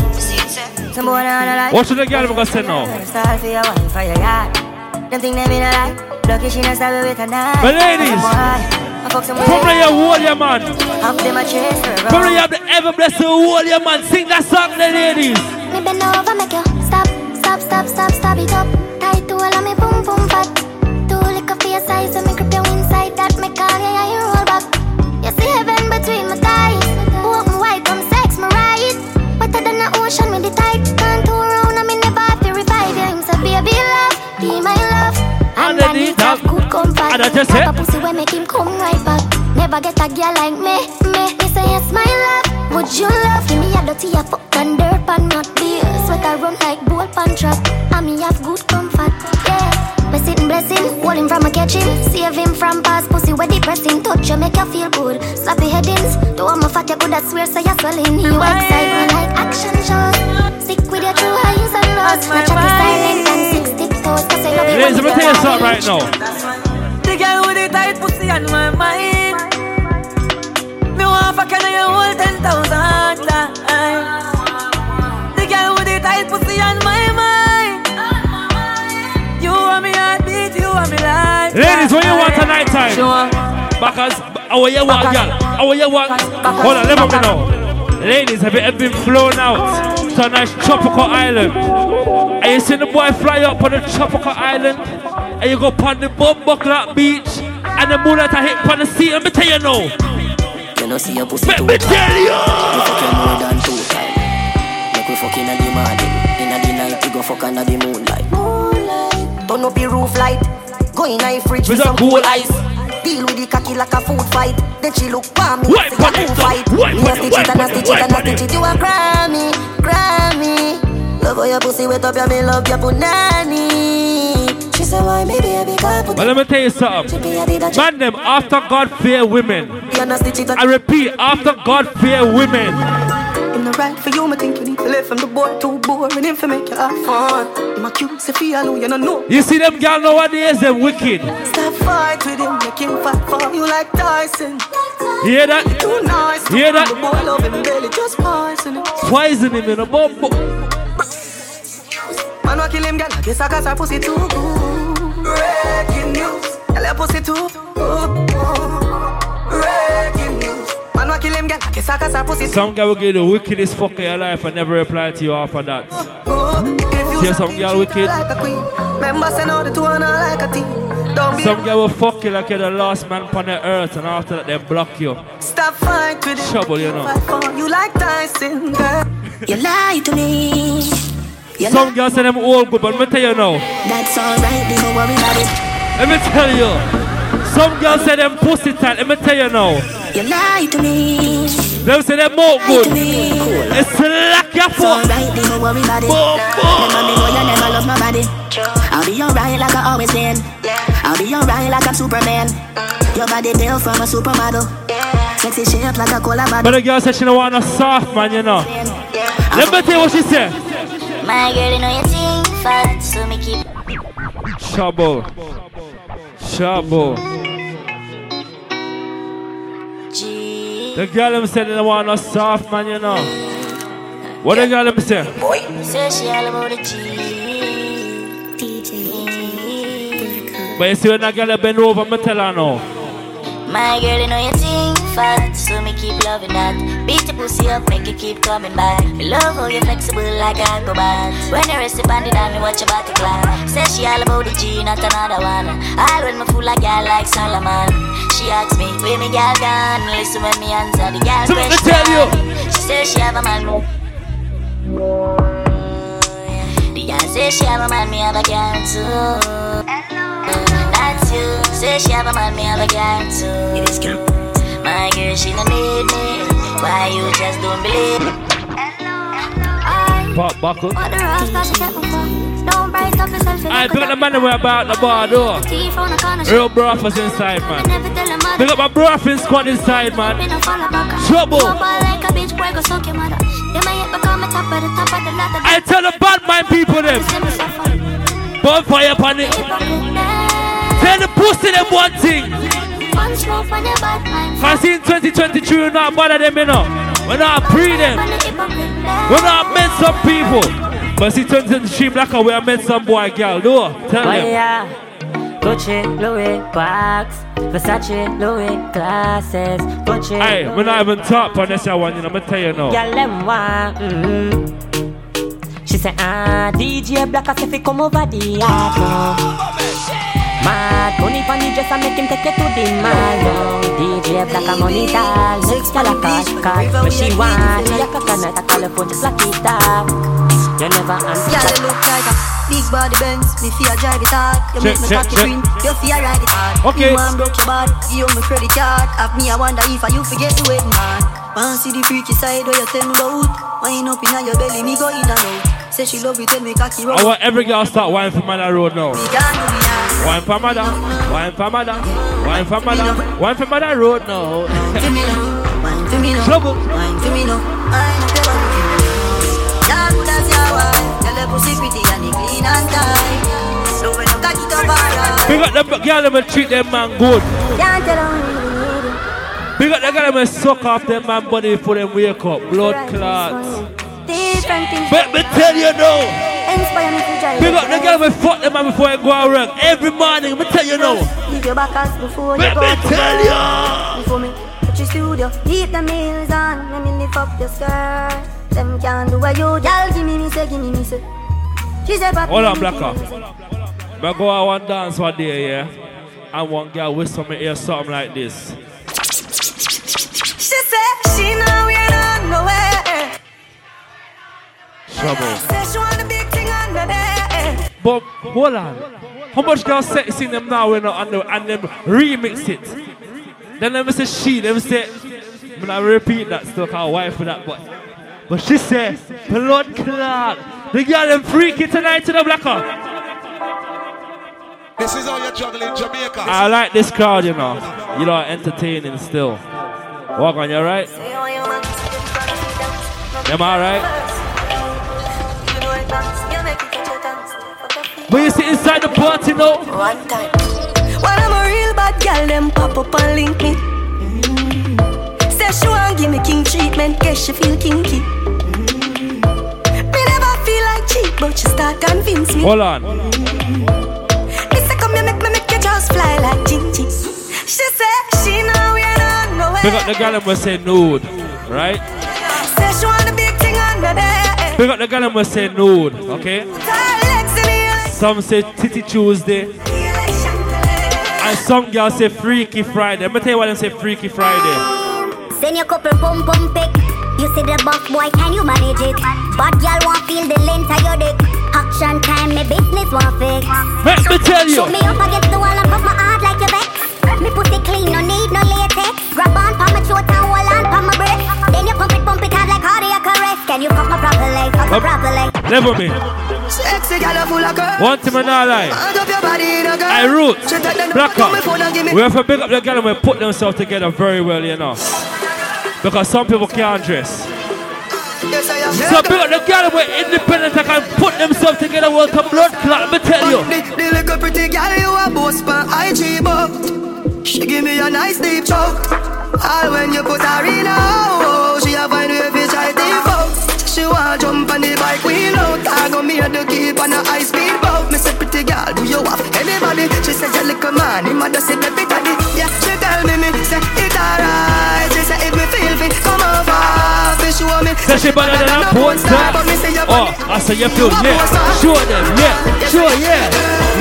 Some boy on a life. What should the girl gonna say now? Start for your wife for your yard. Them think them in a lie. Lucky she not stab me with a knife. But ladies, Some boy, I fuck some Probably you hold man. Half them a chase her. Probably you have the ever blessed to hold your man. Sing that song, the ladies. Me bend over, make you stop, stop, stop, stop, stop it up. Tight to all of me boom boom fat. Too lick up for your size, so me grip you inside that. Me call you, yeah, you roll back. You see heaven between my thighs. Walk me white, come sex me right. Wetter than the ocean with the tide. Can't And I just said- pussy when make him come right back. Never get a girl like me, me. Me say yes, my love. Would you love Give me a dirty a fuck and dirt pan not beer. Sweater run like bull pan trap. And me have good comfort, yeah. Sitting blessing, hold him from a catch him. Save him from past pussy where depressing. Touch you make you feel good. Slappy headings. Don't want my fat, you coulda swear so you're swelling. You excite me like action shows. Stick with your true highs and lows. My chat is silent and six tiptoes. Cause I love you Ladies, me you tell you something right now. The girl with the tight pussy on my mind. Me want fuck you, hold ten thousand times. The girl with the tight pussy on my mind. You want me heartbeat, you want me life. Ladies, when you want a night time? Sure. Because how you want, girl? How you want? Hold on, let me know. Ladies, have you ever been flown out to a nice tropical island? And you seen the boy fly up on a tropical island, and you go upon the Bumbuckler beach, and the moonlight a hit upon the sea. Let me tell you now. You know see your pussy Let me tell you. You fuck you more than two times. Make we fuck inna the morning, inna the night we go fuck under the moonlight. Moonlight. Turn up your roof light. Go in a fridge with With some cool cool ice. Deal with the cocky like a food fight. Then she look for me. Wipe say on a it, food fight. wipe Me on a it, stitch wipe it and a on it, stitch it and a wipe on stitch it. You a Grammy, Grammy. Love how your pussy wet up, yeah me love your punani. But let me tell you something. Man, them after God fear women. I repeat, after God fear women. I'm not right for you, me think you need to live from the boy too boring him for make you have fun. A cute, feel you don't know. You see them girl nowadays, them wicked. Stop fight with him, make him fight for you like Tyson. Hear that? Too nice, hear that? The boy love him belly, just poison him. Poison him in a bumbo. Man, wa kill him, girl. I guess I got her pussy too good. Breaking news, girl, your pussy too good. Breaking news, man, wa kill him, girl. I guess I her pussy Some girl will give the wickedest fuck of your life and never reply to you after that. See some girl wicked? like a queen. Remember, say no, the two are like a team. Some girl will fuck you like you're the last man on the earth and after that they block you. Stop fight with. Trouble, you know. You like Tyson, girl. You lie to me. You Some girls say them all good, but let me tell you now. That's alright, don't worry about it. Let me tell you. Some girls say them pussy tight, let me tell you now. You lie to me. Them say them more good. It's slack your It's foot. alright, don't worry about it. Remember me know you never love nobody. I'll be alright like I always been. I'll be alright like I'm Superman. Mm. Your body built from a supermodel. Sexy shape like a cola But the girl said she don't want a soft man, you know. Let me tell you what she said. My girl, you know you sing fat, so me keep. Trouble. Trouble. The girl them said they want a soft man, you know. What the girl me say? Say she all about the G. But you see when that girl bend over, me tell her no. My girl, you know you think fat, so me keep loving that. Beat the pussy up, make it keep coming back. Love how you flexible like acrobat. When you rest upon the dime, me watch your body clap. Say she all about the G, not another one. All when me fool like girl like Solomon. She asks me, where me girl gone? Listen when me answer the girl So let me tell you. She say she have a man. The girl say she have a man, me have a girl too. Hello. That's you. Say she have a man, me have a girl too. It is My girl, she no need me. Why you just don't believe? Pop buckle. What the rasta she set me for? Don't bright up yourself. you I pick up the man we're about the bar door. Teeth on the corner. Real brothers inside, man. Never tell a mother. Pick up my brothers squad inside, man. no follow back. Trouble. Go ball like a bitch, boy, go suck your mother. They might hit become a top of the top of the ladder. I tell the bad mind people them. Bonfire upon it. Tell the pussy them one thing. One smoke on your bad mind. I seen 2023, we're not bother them, you know. We're not pre them. We're not met some people. But see 2023, black we are met some boy, girl. No, tell Why them. yeah? Gucci, Louis, Box, Versace, Louis, glasses, Gucci. Hey, we're not even top on this one, you know, I'm gonna tell you now. Girl, them want. Mm. She said, ah, DJ Black, I say, fi come over the yard now. Mad money pon the dress and make him take you to the mall now. DJ Black, a money tall. Next girl a call, call. When she want, she a coconut, a call her phone, just lock it up. You never answer. Girl, you look like a big body Benz. Me fear drive it hard. You make me check, cocky check. green. You fear ride it hard. Okay. You want broke your body. You me credit card. Have me, I wonder if I you forget the wedding man. Want see the freaky side where you tell me about. Wind up inna your belly, me go in and out. Say she love it, tell me cocky roll. I want every girl start wine for Mother Road now. Wine for Mother, wine for Mother, wine for Mother, wine for Mother Road now. For me now, wine for me now. Trouble. Wine for me now. I know the one for me. Girl, as your wine. Tell the pussy pretty and it clean and tight. So when you cock it up alright. Big up the girl them and treat them man good. Can't tell them Big up the girl them and suck off them man body before them wake up. Blood clots. Different things. But me tell you now. Inspire me to drive. Big up the girl them fuck them man before you go out work. Every morning, me tell you now. Leave your back as before Let you go me to tell ya. Before me touch your studio, keep the meals on. Let me lift up your skirt. Them can't do what you, girl. Give me me say, give me me say. She said, "Papi, Hold on, Blacker. me, go out one dance one day, yeah. And one girl whisper me ear something like this. She said she know we not nowhere. There. But hold on. How much girls say sing them now when and, the, and them remix it? Then them say she, them say, I'm gonna repeat that still call wife for that, but but she say blood clot. The girl them freaky tonight to the blacker. This is how you're juggling Jamaica. I like this crowd, you know. You know, entertaining still. Walk on, you alright? Am I alright? But you sit inside the party now. One time. When I'm a real bad girl, them pop up and link me. Mm. Say she want give me king treatment, guess she feel kinky. Mm. Me never feel like cheap, but she start convince me. Hold on. Me say come here, make me make you just fly like Gingy. She say she know we not nowhere. Pick up the girl and we say nude, right? Say she want a big thing under there. Pick up the girl and we say nude, okay? Some say Titty Tuesday. And some girls say Freaky Friday. Let me tell you why they say Freaky Friday. Send your couple pum pum pick. You see the buff boy, can you manage it? But y'all want feel the length of your dick. Action time, me business want fix. Let me tell you. Shoot me up against the wall and pop my heart like your vex. Me pussy clean, no need no latex. Grab on pa my throat and hold on pa my breath. Then you pump it, pump it hard like arrest. Can you fuck my proper leg, fuck my Up. proper leg? Never me. Sexy girl full of curves. One thing I not lie. Hand up your body in a girl. I root. She take them Black on my phone and give me- We have to big up the girl and we put themselves together very well, you know. Because some people can't dress. Yes, I am. So big up the girl and we're independent and can put themselves together well to blood clot, me tell you. The, the little pretty girl you a boss pan IG but She give me a nice deep choke All when you put her in a hole She a find way fi try to fuck she want jump on the bike wheel out. I go me the keep on a high speed boat. Me say pretty girl, do you have anybody? She says you little man, him a just say the bit daddy. Yeah, she tell me me say it alright. She say if me feel fit, come over. Fi show me. Say she better than a porn star. But me say you Oh, I say you feel yeah. Show them, yeah. Sure yeah.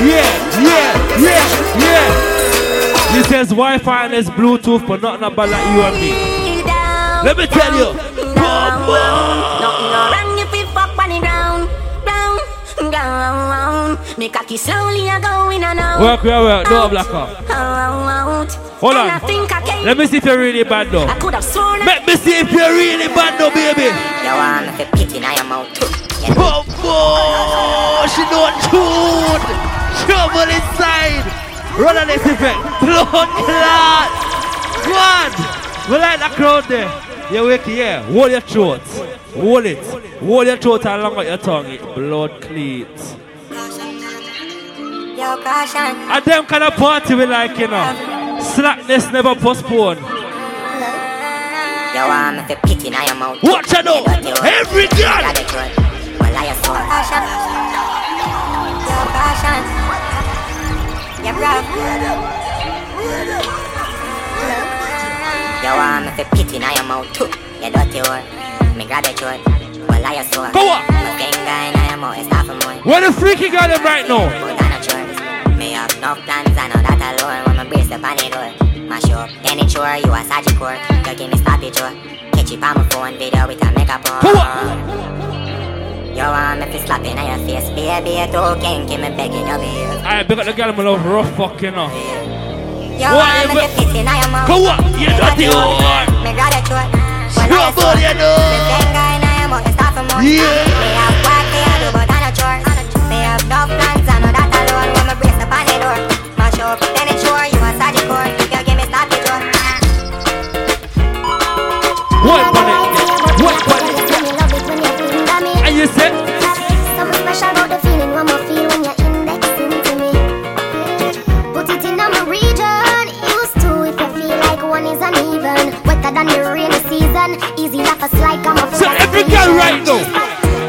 Yeah, yeah, yeah, yeah. This says Wi-Fi and it's Bluetooth, but not about like you and me. Let me tell you. Nothing no wrong if we fuck on the ground, ground, ground. Me cocky slowly a going and out. Work, work, work. No, blacker. out. Hold I on. think I can. Let me see if you're really bad though. I could have sworn. Let me see if you're really bad though, baby. You want to pit in your mouth too. Oh, oh, she don't tune. Trouble inside. Run on this effect. Blood clot. Come. We like that crowd there. You wake yeah. Hold your throat. Hold it. Hold your throat and along with your tongue. It blood cleats. Yo, caution. And them kind of party we like, you know. Slackness never postpone. You want me to pit in your mouth. Watch out now. Every girl. Well, I saw. Caution. Yo, caution. Yeah, You want me to pit in your mouth too. You dirty whore. Me grab your throat. Well, I saw. Go on. My finger in your mouth is half a month. Where the freaky got them right now? Me have no plans, I know that alone. When my brace up the door, mash up. It's sure you a Sagicor. You give me stop it, Catch it on my phone video with a makeup on. You want me to slap in your face, baby? You too kinky, me begging you, baby. Alright, big up the girl, my love rough fuck, you know. You What want me you to pit in your mouth? Go on, you dirty whore. Me grab your throat. Well, I you know. Me finger in your mouth, it's half a month. Yeah. Me have work to do, but I no chores. Me have no plans, I know that alone. When my brace up on the door, mash up. Then it's sure you a Sagicor. You give me stop it, Joe. What on it? What on it? And you said, Than the rainy season. Easy a slide, come up. So every girl right now.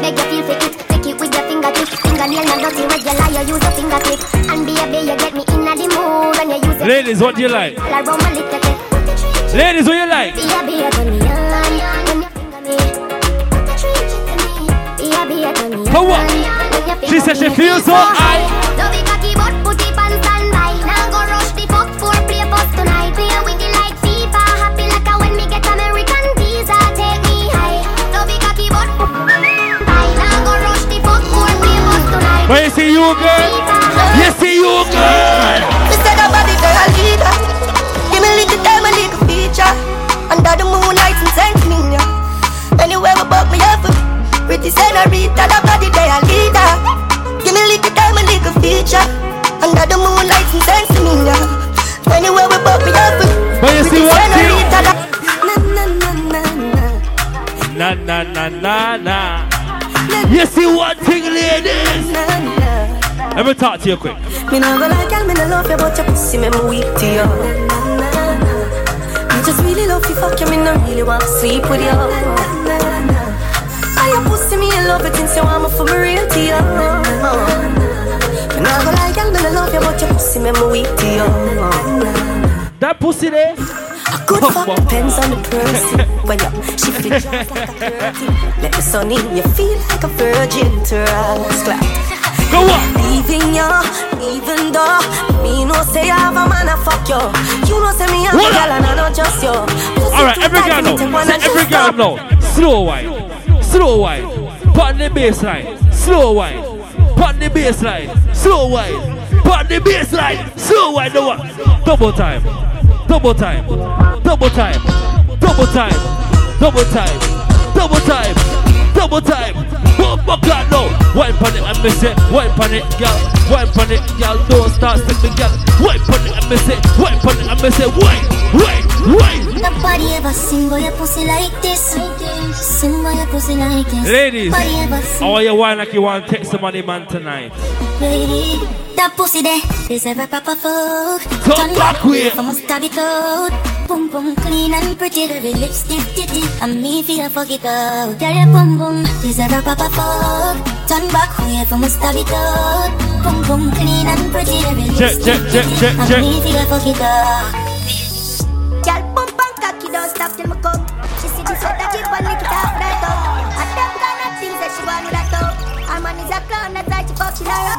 Make you feel it. Take it with your fingertip. Fingernail not dirty. Regular, you use a fingertip. And baby, you get me in the mood when you use it. ladies, what do you like? Around my little bit. Ladies, what you like? Yeah, be a turn me on when you finger me. Be a turn me How what? on She said she feels so high. Tonight. You see you, girl? You see you, girl? Me say the body girl leader. Give me little time, a little feature. Under the moonlight and send me ya. Anywhere we buck me up. Pretty senorita, the body girl leader. Give me little time, a little feature. Under the moonlight and send me ya. Anywhere we buck me up. But you see Pretty what senorita, Na na na na na. Na na na na na. You see one thing, ladies? Let me talk to you quick. Me go like girl, me nah love you, but your pussy me me weak to you. Me just really love you, fuck you, me nah really want to sleep with you. I your pussy, me in love it since you want me for me real to you. Me go like girl, me nah love you, but your pussy me me weak to you. That pussy there? A good fuck depends on the person. When you shift it just like a curtain, let the sun in, you feel like a virgin to us. Clap. Go on. Leaving you, even though me no say I have a man a fuck you. You know say me have a girl and I not just you. Pussy Alright, every girl now. Every girl now. Slow wine. Slow wine. Put the baseline. Slow wine. Put the baseline. Slow wine. Put the baseline. Slow wine. Double time. Double time. Double time. Double time. Double time. Double time. Double time. Boom, boom, God, no. Wine pon it and miss it. Wine pon it, girl. Wine pon it, girl. Don't start me, girl. Wine pon it and miss it. Wine pon it and miss it. Wine, wine, wine. Nobody ever seen boy your pussy like this. Sing boy your pussy like this. Ladies, Nobody ever I seen want you wine like you want take some money, man, tonight. lady. That pussy there is ever proper food. Come back with. From a stab it out. pum pum clean and pretty, every lipstick titty, and me feel fuck it up. Girl, your pum pum deserve a proper fuck. Turn back way from a stab it up. Pum pum clean and pretty, every lipstick check, check, titty, check, and check. me feel fuck it up. Girl, pump and cocky, don't stop till me come. She see the sweat that of things that she want with that up. Her man is a clown, she fucking her.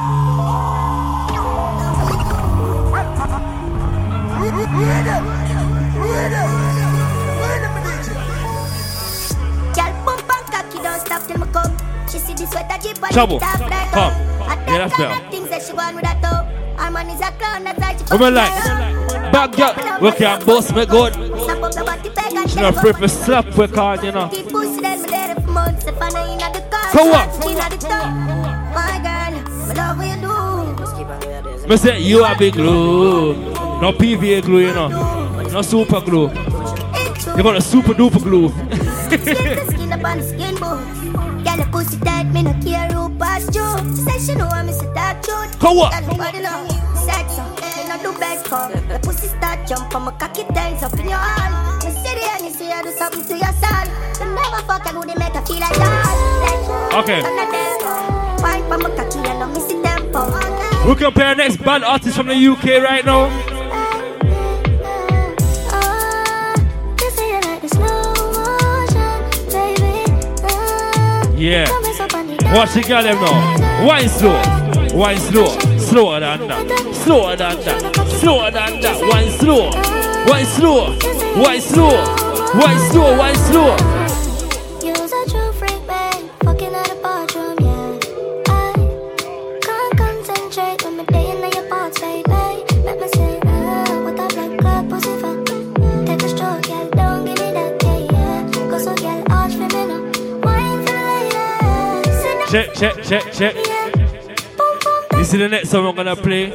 Girl, pump and cocky, don't stop till me come. She see the sweat that drip and Trouble. it off right Come. Oh. Yeah, that's better. things that she want with that up. Her man is a clown, that's why she Woman like, her up. bad girl, we can boss me good. Snap up the body peg and She not go free for slap we call, you know. Keep pussy then there for months If I know you not the car Go up. Inna the top My girl Me love what you do Me say you a big glue. No PVA glue, you know. No super glue. You got a super duper glue. Skin to skin up on the skin boots Girl, your pussy tight, me no care who pass you She say she know I miss a dark truth Go up. Girl, know Sex up, me no do best come The pussy start jump and my cocky tense up in your hand Me see the and you see I do something to your son You never fuck and who make her feel like that Okay. None of them Wine for my cocky and no miss the tempo We can play our next band artist from the UK right now. You say you like the slow motion, baby. Uh, Yeah. Watch the girl them now. Wine slow. Wine slow. Slower than that. Slower than that. Slower than that. Wine slow. Wine slow. Wine slow. Wine slow. Wine slow. You's Check, check, check, check. You see the next song we're gonna play?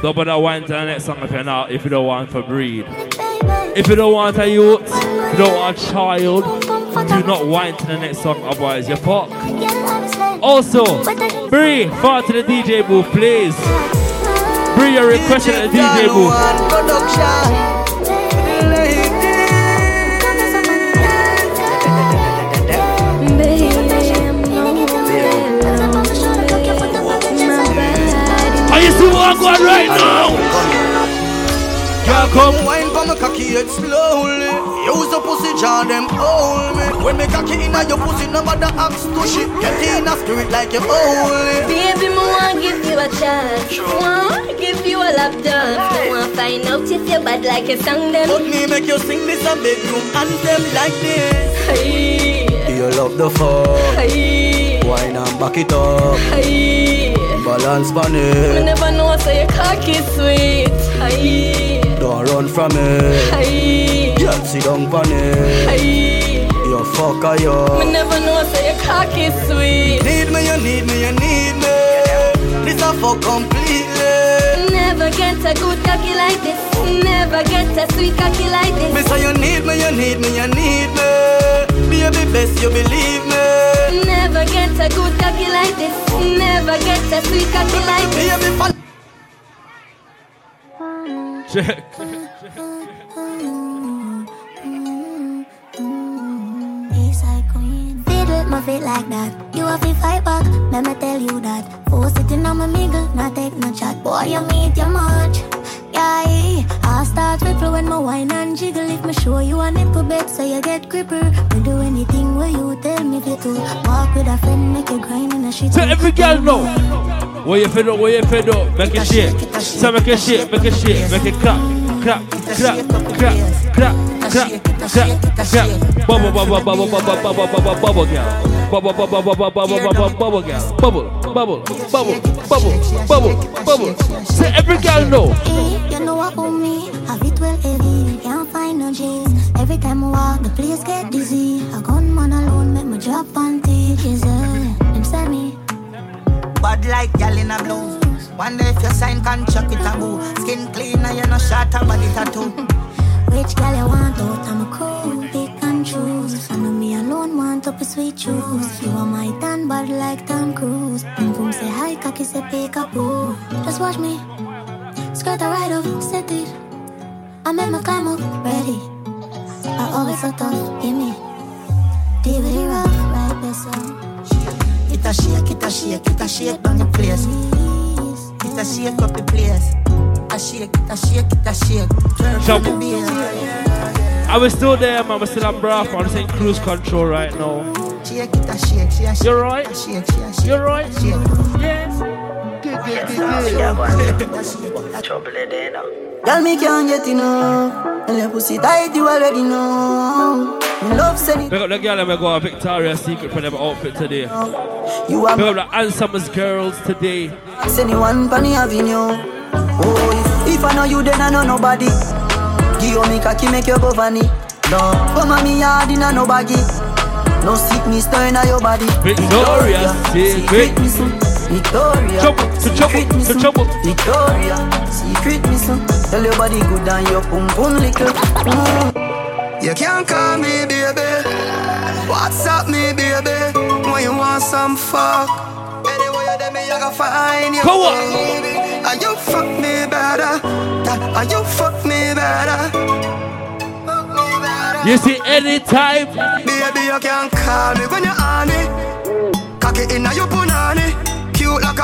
Don't bother wine to the next song if you're not, if you don't want to breed. If you don't want a youth, if you don't want a child, do not wine to the next song, otherwise you're fucked. Also, Bree, far to the DJ booth, please. Bree, your request at the DJ booth. Are you see what I'm going right now? Girl, come wine for me cocky head slowly. Use the pussy jaw them hold me. When me cocky inna your pussy, no matter ask to shit. Get in a spirit like you holy. Baby, me want give you a chance. Want give you a lap dance. Me want find out if you bad like a song them. But me make you sing this a bedroom anthem like this. Hey, You love the fuck. hey, Wine and back it up. hey. Balance on Me never know so your cocky sweet. Hey, Don't run from it. hey, Girl, sit down on it. hey. You fuck a Me never know so your cocky sweet. Need me, you need me, you need me. This a fuck completely. Never get a good cocky like this. Never get a sweet cocky like Me this. say you need me, you need me, you need me. Baby, best you believe me. Never get a good cocky like this. Never get a sweet cocky like this. Baby. Check. Eastside queen. Fiddle my feet like that. You have to fight back. Let me tell you that. Oh, sitting on my mingle, not take no chat. Boy, you meet your much. Yeah, I start ripple when my wine and jiggle. If me show you a nipple bed, so you get gripper. Me do anything where you tell me to. Walk with a friend, make you grind in a shit. So every girl know where you fed up, where you fed up, make it shake. So make it shake, make it shake, make it clap, clap, clap, clap, clap, clap, clap, clap. Bubble, bubble, bubble, bubble, bubble, bubble, bubble. Bubble, bubble, bubble, bubble, bubble, bubble, girl. Bubble, bubble, bubble, bubble, bubble, bubble. So every girl know. Eh, You know what me, have it well heavy, can't find no G's. Every time I walk, the place get dizzy. A gunman alone make me drop panties. Yeah, them say me. Bad like gal in a blue. Day if you sign contract with a boo. Skin clean and you no short and body tattoo. Which girl you want out? I'm a cool, pick and choose. I know me alone want up a sweet juice. You are my tan bad like Tom Cruise. Boom boom say hi, cocky say pick up boo. Just watch me, skirt a ride up, set it. I make my come up ready. I always so tough, give me. It rough, right beso. It a shake, it a shake, it a shake down your place. It a shake up the place. A shake, it a shake, it a shake. Turn Jump. to the bass. I was still there, man. We're still on breath. I'm just in cruise control right now. Shake it a shake, she a shake. You're right. Shake, she a shake. You're right. Shake. Yes. Good, good, good, good. Trouble there now. Girl, me can't get enough. And your pussy tight, you already know. Love send Pick up the girl and we got a Victoria's Secret for them outfit today. You are Pick up the handsomest girls today. Send you one funny avenue. Oh, if, if I know you, then I know nobody. Give me cocky, make you go funny. No, come on me hard in a no baggy. No sickness stirring your body. Victoria's Secret. Victoria, Trouble, to trouble, to trouble. Victoria, secret me son. Tell your body good and your pum pum little. Mm. You can't call me baby. WhatsApp me baby. When you want some fuck. Anyway, you me, you gonna find you. Go on. baby. And you fuck me better. Are you fuck me better. You see, anytime. Baby, you can call me when you're on it. Cocky inna your punani.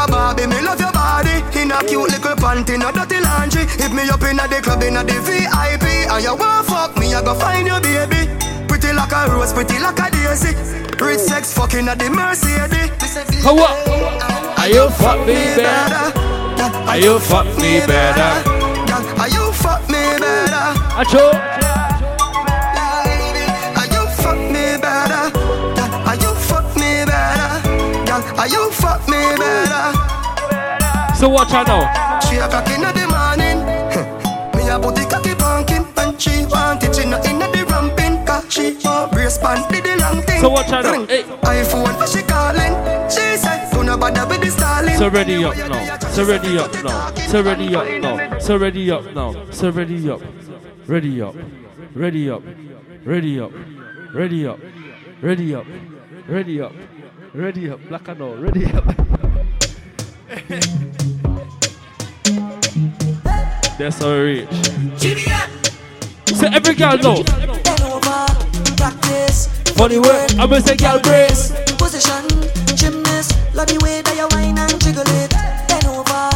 A Barbie, me love your body. In a cute little panty, no dirty laundry. Hit me up inna the club, inna the VIP. And you want fuck me, I go find your baby. Pretty like a rose, pretty like a daisy. Rich sex fucking at the Mercedes. Come on. Are you fuck me better? Are you fuck me better? Are you fuck me better? Acho. Are you fuck me better? So watch out now. She a cock inna the morning. Me a booty cocky punkin, and she want it inna inna the ramping. Cause she want brace pan did the long thing. So watch out now. Hey. iPhone for she calling. She said, "Do not bother with the stalling." So ready up now. So ready up now. So ready up now. So ready up now. So ready up. Ready up. Ready up. Ready up. Ready up. Ready up. Ready up. Ready up. Ready up, black and all. Ready up. That's how we reach. So every girl know. Bend over, practice. Funny word. I'm gonna say girl brace. Position, gymnast. Love the way that you whine and jiggle it. Bend over,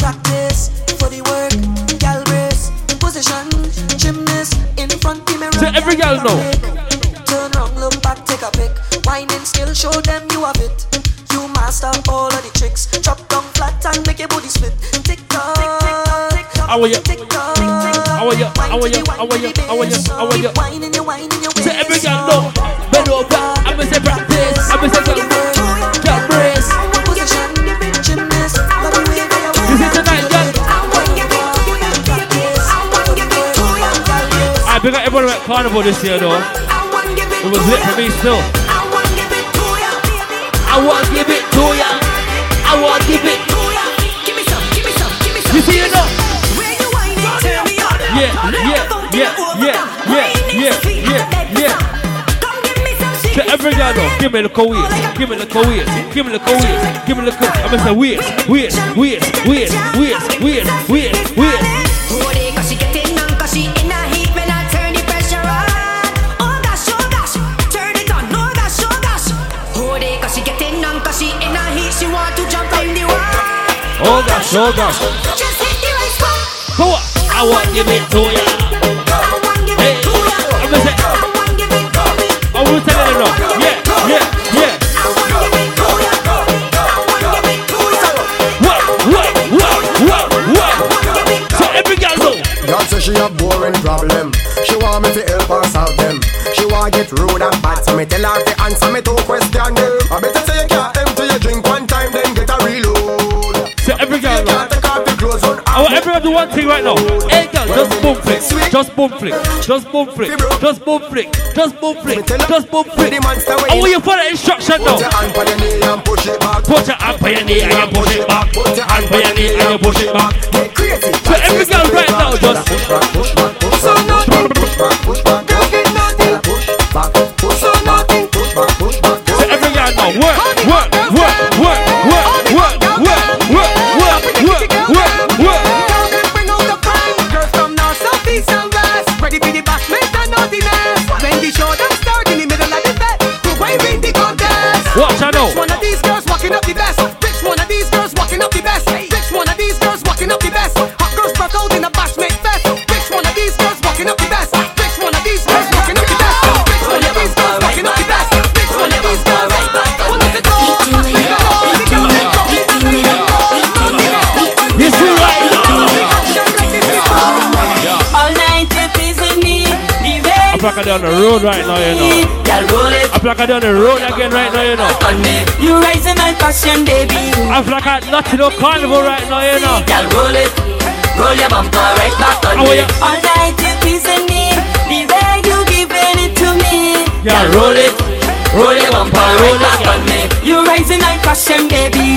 practice. For the work, gal brace. Position, gymnast. In front the mirror. So every girl know. Skill, show them you have it. You master all of the tricks. Drop down flat and make your booty split. Tick tock, tick tock, How are you? tick tock. How are you? How are you? How are you? How are you? How are you? Whining, you whining, you So every girl know. Bend over. I'm gonna say practice. I'm gonna say girl brace. Girl brace. Position, gymnast. Love the way that you This tonight, girl. I big up everyone at Carnival this year though. It was lit for me still. I want give it to ya. I want give it to ya. Give me some, give me some, give me some. You see it now? When you wind it, turn me on. Yeah, yeah, yeah, yeah, yeah, yeah, yeah, yeah. To every guy though, give me the Korean, give me the Korean, give me the Korean, give me the Korean. I'm gonna say weird, weird, weird, weird, weird, weird, weird, weird. Oh gosh, oh gosh. Go on. I want to give it to ya. I'm gonna say. It. I will tell you now. Yeah, yeah, yeah. What, what, what, what, what? So every girl know. God say she a boring problem. She want me to help her solve them. She want get rude and bad, so me tell her to answer me two want to do one thing right now. Hey girl, just boom flick, just boom flick, just boom flick, just boom flick, just boom flick, just boom flick. I want you follow the instruction now. Put your hand on your knee and push it back. Put your hand on your knee and you push it back. Put your hand on your knee and you push it back. Get crazy. So every girl right now just push back, like I'm on the road right now, you know. Girl, roll it. I feel like I'm on the road again right now, you know. You raising my passion, baby. I feel like I'm not no carnival right now, you know. Girl, roll it. Roll your bumper right back on me. All night you teasing me. The way you giving it to me. Yeah, roll it. Roll your bumper right back on me. You raising my passion, baby.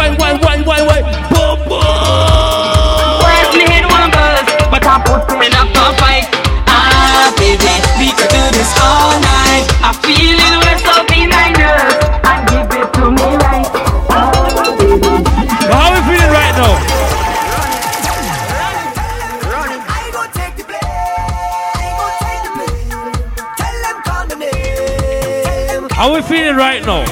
right now?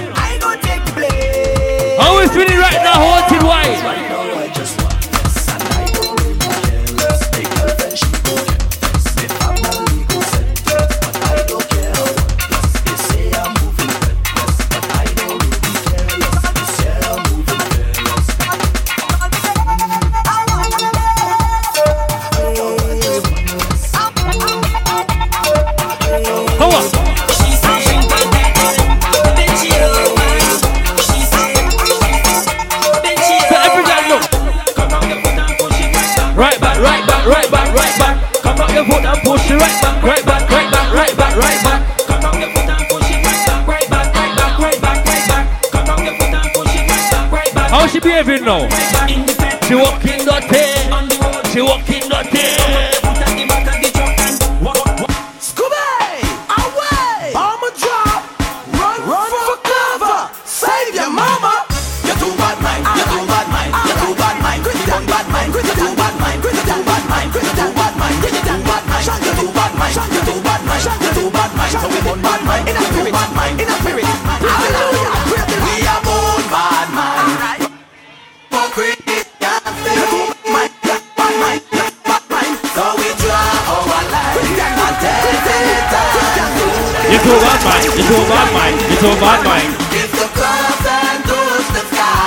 so bad, Mike. If the clouds and those the sky,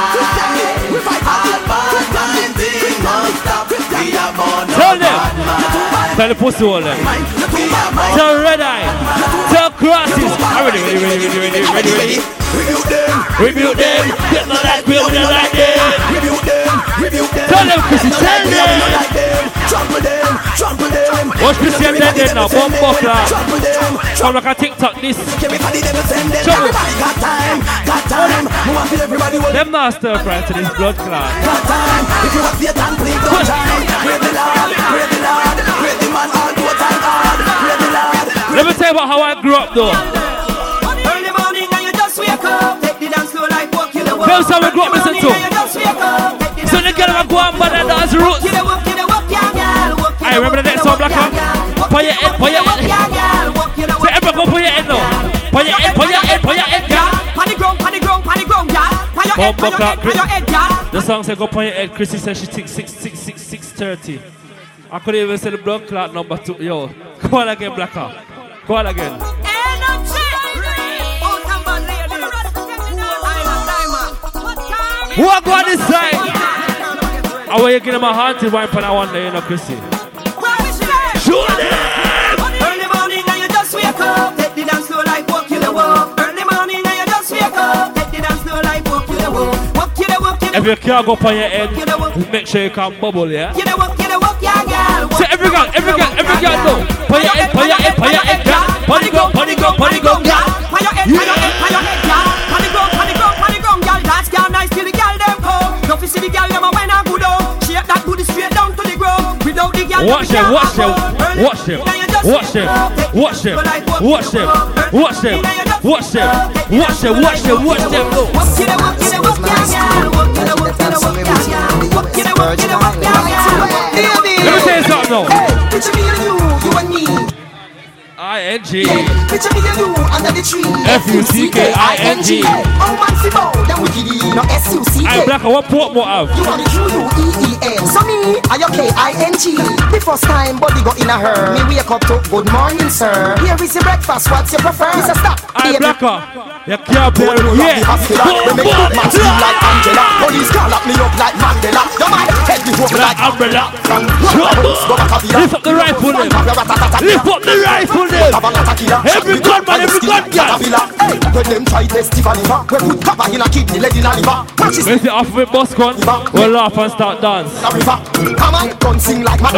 all bad minds they must stop. We are born Tell them. Tell the pussy all them. Tell red eye. Tell crosses. Already, ah, ready, ready, ready, ready, ready, ready. Rebuild them. Rebuild them. Get not like we not like them. Rebuild them. Rebuild them. Tell them, pussy. Tell them. Trample them. Trample them. Watch Chrissy and then then now. Bomb buckler. Come like a TikTok this. Everybody got. Them not stir to this blood clot. Time. If you. Praise the Lord. Praise the Lord. Praise the man time hard. The. Let me tell you about how I grew up though. Early morning and you just wake up. Take the dance like the time I grew up, listen to. The So the girl will go but that dance roots. Black. Put your head, put your head. So everyone put your head now. Put your head, put your head, put your head, girl. Pan the ground, pan the ground, pan the ground, girl. Pan your head, pan your head, pan your head, girl. The song said go put your head. Chrissy said she thinks six six six six thirty. I couldn't even say the blood clot number two. Yo, go on again, Black Hawk. Go on again. Who are going this side? I want you give them a haunted wine for that one day, you know, Chrissy. Up. Take the dance floor like walk you the walk. Early morning and you just wake up. Take the dance floor like walk you the walk. Walk you the walk, If you can't go on your head, make sure you can bubble, yeah? You the walk, you the walk, yeah, girl. So every girl, every girl, every girl know. Put your head, put your head, put your head, girl. Put it go, put it go, it go, girl. Your head, your head, your head, girl. Girl. Dance, girl, nice till the girl them come. Don't you see the girl them a when I good out. Shape that booty straight down to the ground. Without the girl, Watch them, watch them, watch them, Watch them, watch them, watch them, watch them, watch them, watch them, watch them, watch them. Let me say something though. I-N-G Picture me and you under the tree F-U-C-K-I-N-G Oh man, see more than we give you Now S-U-C-K I'm black, I want port more of. You want the Q-U-E-E-N. Some so me me, I okay, I-N-G The first time body go in a her. Me wake up to good morning sir. Here is your breakfast, what's your prefer? Mr. Stop, I'm blacker. You can't play. Don't Yeah. the hospital. We make good man scream like Angela. Police call up me up like Mandela. Your man head me over like umbrella. From Rockaboos, go back a villa Lift up the rifle them. Lift up the rifle them. Every gunman, every gun. Hey, when them try test Tiffany ma We put copper in a kidney, leg in a liver. When the alphabet bus gun, we'll laugh and start dance. Come. We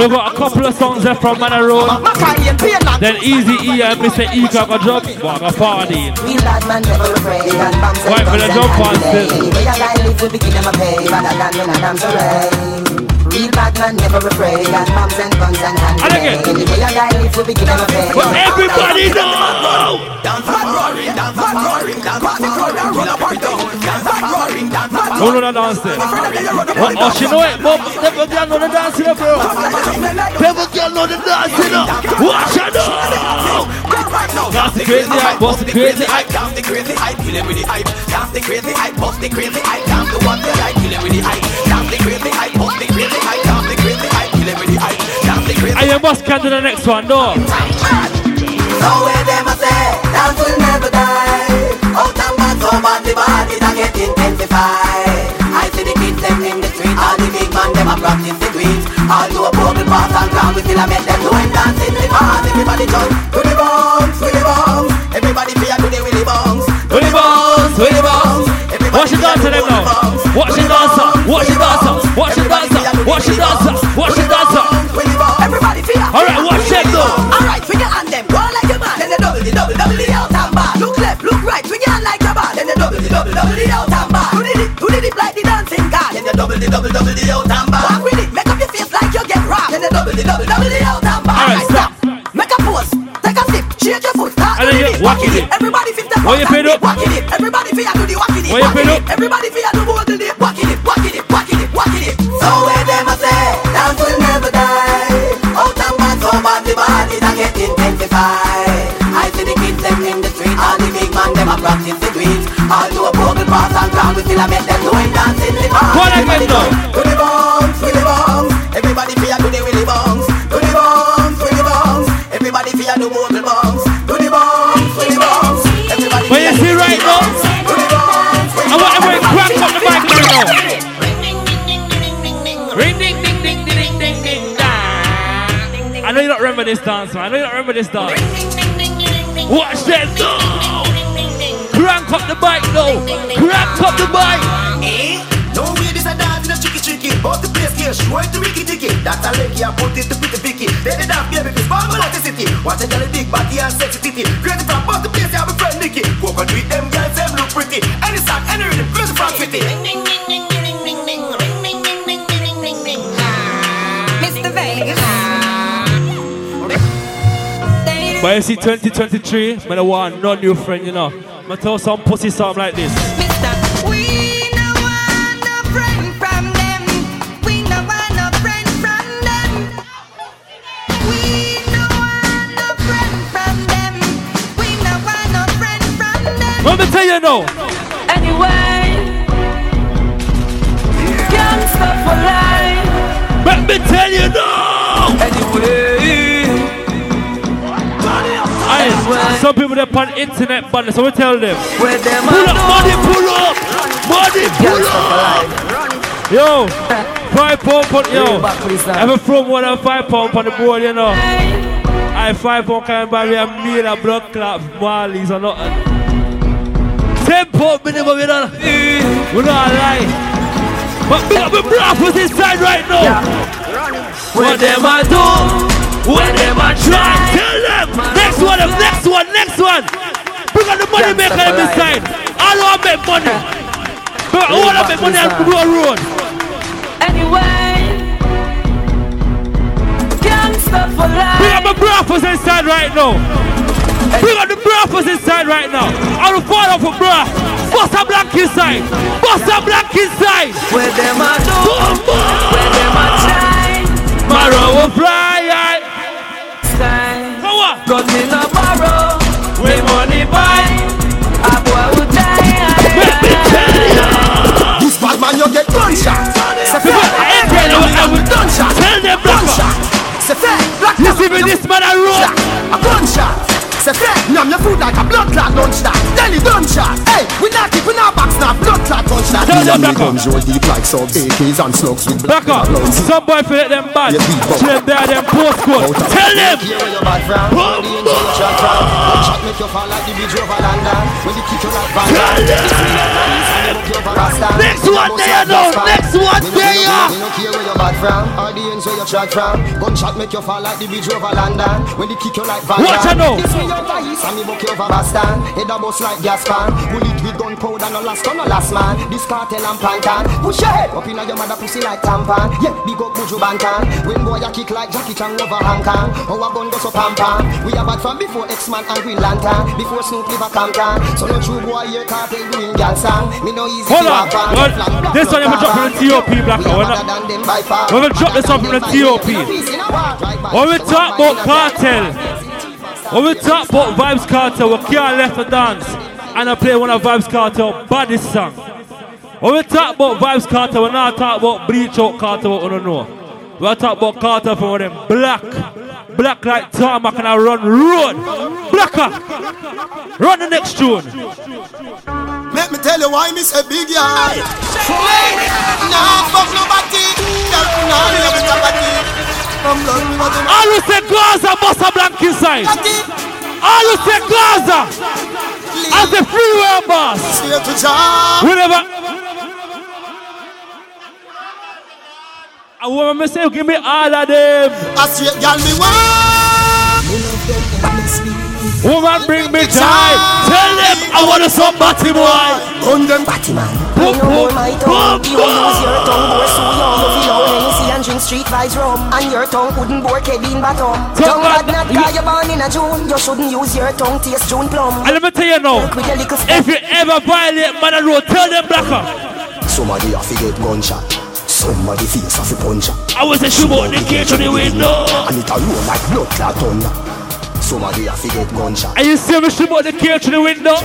got a couple of songs there from Manor Road. Then Easy E and Mr. E got a job. What a party. Why for the job part? Real bad man never afraid And bombs and guns and handguns Any way I on a pay everybody know Dance roaring, dance roaring Dance roaring, dance roaring Dance roaring, way I lie live, we begin them a pay. But everybody know. Who know the dance there? Oh, oh, she know it, but never girl know the dance here, bro. Never girl know the dance here. Watch out now. That's the crazy hype, what's the crazy hype? Down the crazy hype, kill it with the hype. Down the crazy hype, bust the crazy hype. Down the one they like, kill it with the hype. Down the crazy hype, bust the crazy hype. Down the crazy hype, kill it with the hype. Down the crazy And you must can do the next one, though. So where them a say, dance will never die. Out and back, so bad the bodies are get intensified. I see the kids them in the street, all the big man them a practice the tweets. All do a bubble pass and ground, we still a make them do and dance in the bars. Everybody jump to the bombs, to the bombs. Everybody fear to the willy bombs, to the bombs, to the bombs. Watch the dancer them now. Watch the dancer. Watch the dancer. Watch the dancer. Watch the dancer. Double, the double, double the out and back. Walk with it, make up your face like you get rocked. Then the double, the double, double the out and back. All right, stop. Make a pose, take a sip, shake your foot, start doing it, walk walking it. it. Everybody fit the What you feel it. Everybody feel do the walking it, What you it. Everybody feel do the dip, walking it, walking it, walking it, walking it. So where them a say, dance will never die. Oh, out and back, so bad the bodies are get intensified. I see the kids them in the street, all the big man them a practice the tweets. All do a we pass and call, we still a make them do it dance the bar. What I do? Do the bongs, do the bongs. Everybody fear do the willy bongs, Do the bounce, do the bongs. Everybody fear do the bongs. Do the bongs, do the bongs. Everybody. feel you see right bongs. Do the bongs, I want everyone crack up the mic right now. I know you don't remember this dance, man. I know you don't remember this dance. Watch that dance. Crank up the bike now. Crank up the bike. Eh? No way this a dance in a tricky tricky But the place here, show it to Ricky Dicky That's a leggy, I put it to pretty picky Then the dance baby, this bomb like the city Watch a jelly big body and sexy titty Crazy from but the place, I have a friend Nicky Walk on with them girls, them look pretty Any song, any rhythm, music from city Mr. Vegas. But you see 2023, man, I want no new friend, you know. I tell some pussy something like this. We no want no friend from them. We no want no friend from them. We no want no friend from them. We no want no friend from them. Let me tell you now. Anyway, gangsta for life. Let me tell you now. Anyway, Aye, some people that on internet band, so we tell them. where them Pull up, money, pull up, money, pull up. Yo, five pound put yo. Ever from one and five pound on the board, you know. I five pound can buy me a meal of blood clot, Marley's or nothing. Ten pound minimum, you know. We not lie. But big up the brothers inside right now. What them a do? Them a try? Tell them. Next one, next one, next one. Bring on the money maker them inside. All want make money. But all want to make money and go road. Anyway, gangsta for life. Bring up the brothers inside right now. Bring up the brothers inside right now. I will fall off a bra. Bust a black inside. Bust a black inside. Where them a do? Where them a try? Tomorrow will fly. Cause me no borrow, we money buy. A boy will die. This bad man, you get gunshot. Say, fait, I ain't real, I will gunshot. Tell them gunshot. Say, fait, black man. Listen with this man, I roll. A gunshot. C'est fait, numb your food like a blood clot, don't stop. Tell you gunshot. Hey, we not keep, our. not now. Blood clot lunch. Tell them back up. Roll deep like subs, AKs and slugs with Back up. Some boy feel them bad. Yeah, beat bump. Tell them there, them postcode. Tell them. Here where you bad from, where the engine you shot from. Gunshot make you fall like the bridge over London. When the kick you like Van Damme. Next one there, no. Next one there. Me no care where you bad from, or the ends where you shot from. Gunshot make you fall like the bridge over London. When the kick you like Van Watch out now. This way you over east and me buck you over Boston. Head a bust like gas pan. Bullet with gunpowder, no last no last man. This Kartel and pantan. Push your head up inna your mother pussy like tampon. Yeah, big up Buju Banton. When boy you kick like Jackie Chan over Hong Kong. Our gun go so pam pam. We are bad from before X-Man and Green Lantern. Before Snoop live a Compton. So no true boy here Kartel doing gal song. Me no easy Hold to on. Well, this one I'm dropping the TOP black. We are We're. We're gonna drop this one from the TOP. When we talk about Kartel, when we talk about Vybz Kartel, we can't left the dance and I play one of Vybz Kartel baddest song. When we talk about Vybz Kartel, we're not talking about Bleach Out Kartel, we don't know. We're talking about Kartel from them black, black like tarmac and I run road. Blacker, ah. run the next tune. Let me tell you why me say big yard. Nah, fuck nobody. Girl, nah, me have a chapati. From blood, me want to- All who say Gaza, bust a blank inside. All who say Gaza, as the freeway boss. Swear. We never. I want me say, give me all of them. I swear, girl, me want. Woman, bring me joy. Tell them I want to some batty boy. Gun them batty man. Boom, boom, hold my tongue. boom, You use your tongue, boy, so young. You feel how Hennessy and drink street vibes rum. And your tongue wouldn't bore Kevin Bottom. Tongue bad not cause you're born in a June. You shouldn't use your tongue taste June plum. And let me tell you now, With your little if you ever violate man road, tell them blacker. Somebody have to get gunshot. Somebody face have to punch. I was a shoe out the gate to the window. And it a roll like blood clot thunder. Somebody have to get gunshot. And you see me shoot out the gate to the window.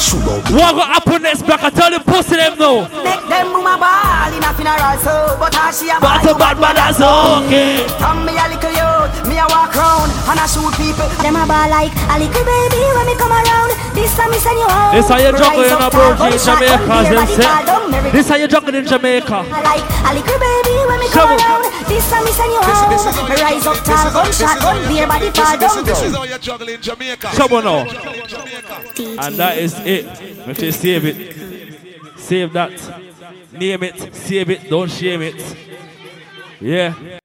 Shoot out What gonna happen next blacker? Tell the pussy them now. Make them boom a ball in a funeral so But how she a But a bad man that's okay. From me a little youth, me a walk round And I shoot people Them a ball like a little baby when me come around. This time me send you home. This how you juggle Rise in up a tall, bro in gunshot, Jamaica, gun, them everybody fall down, say. everybody This how you juggle in Jamaica. I like a little baby when me Come come on. around. This time me send you home. Me rise up tall, gunshot, gun, everybody fall down. This is how you juggle in Jamaica. Come on now. And that is it. Make sure you save it. Save that. Name it. Save it. Don't shame it. Yeah.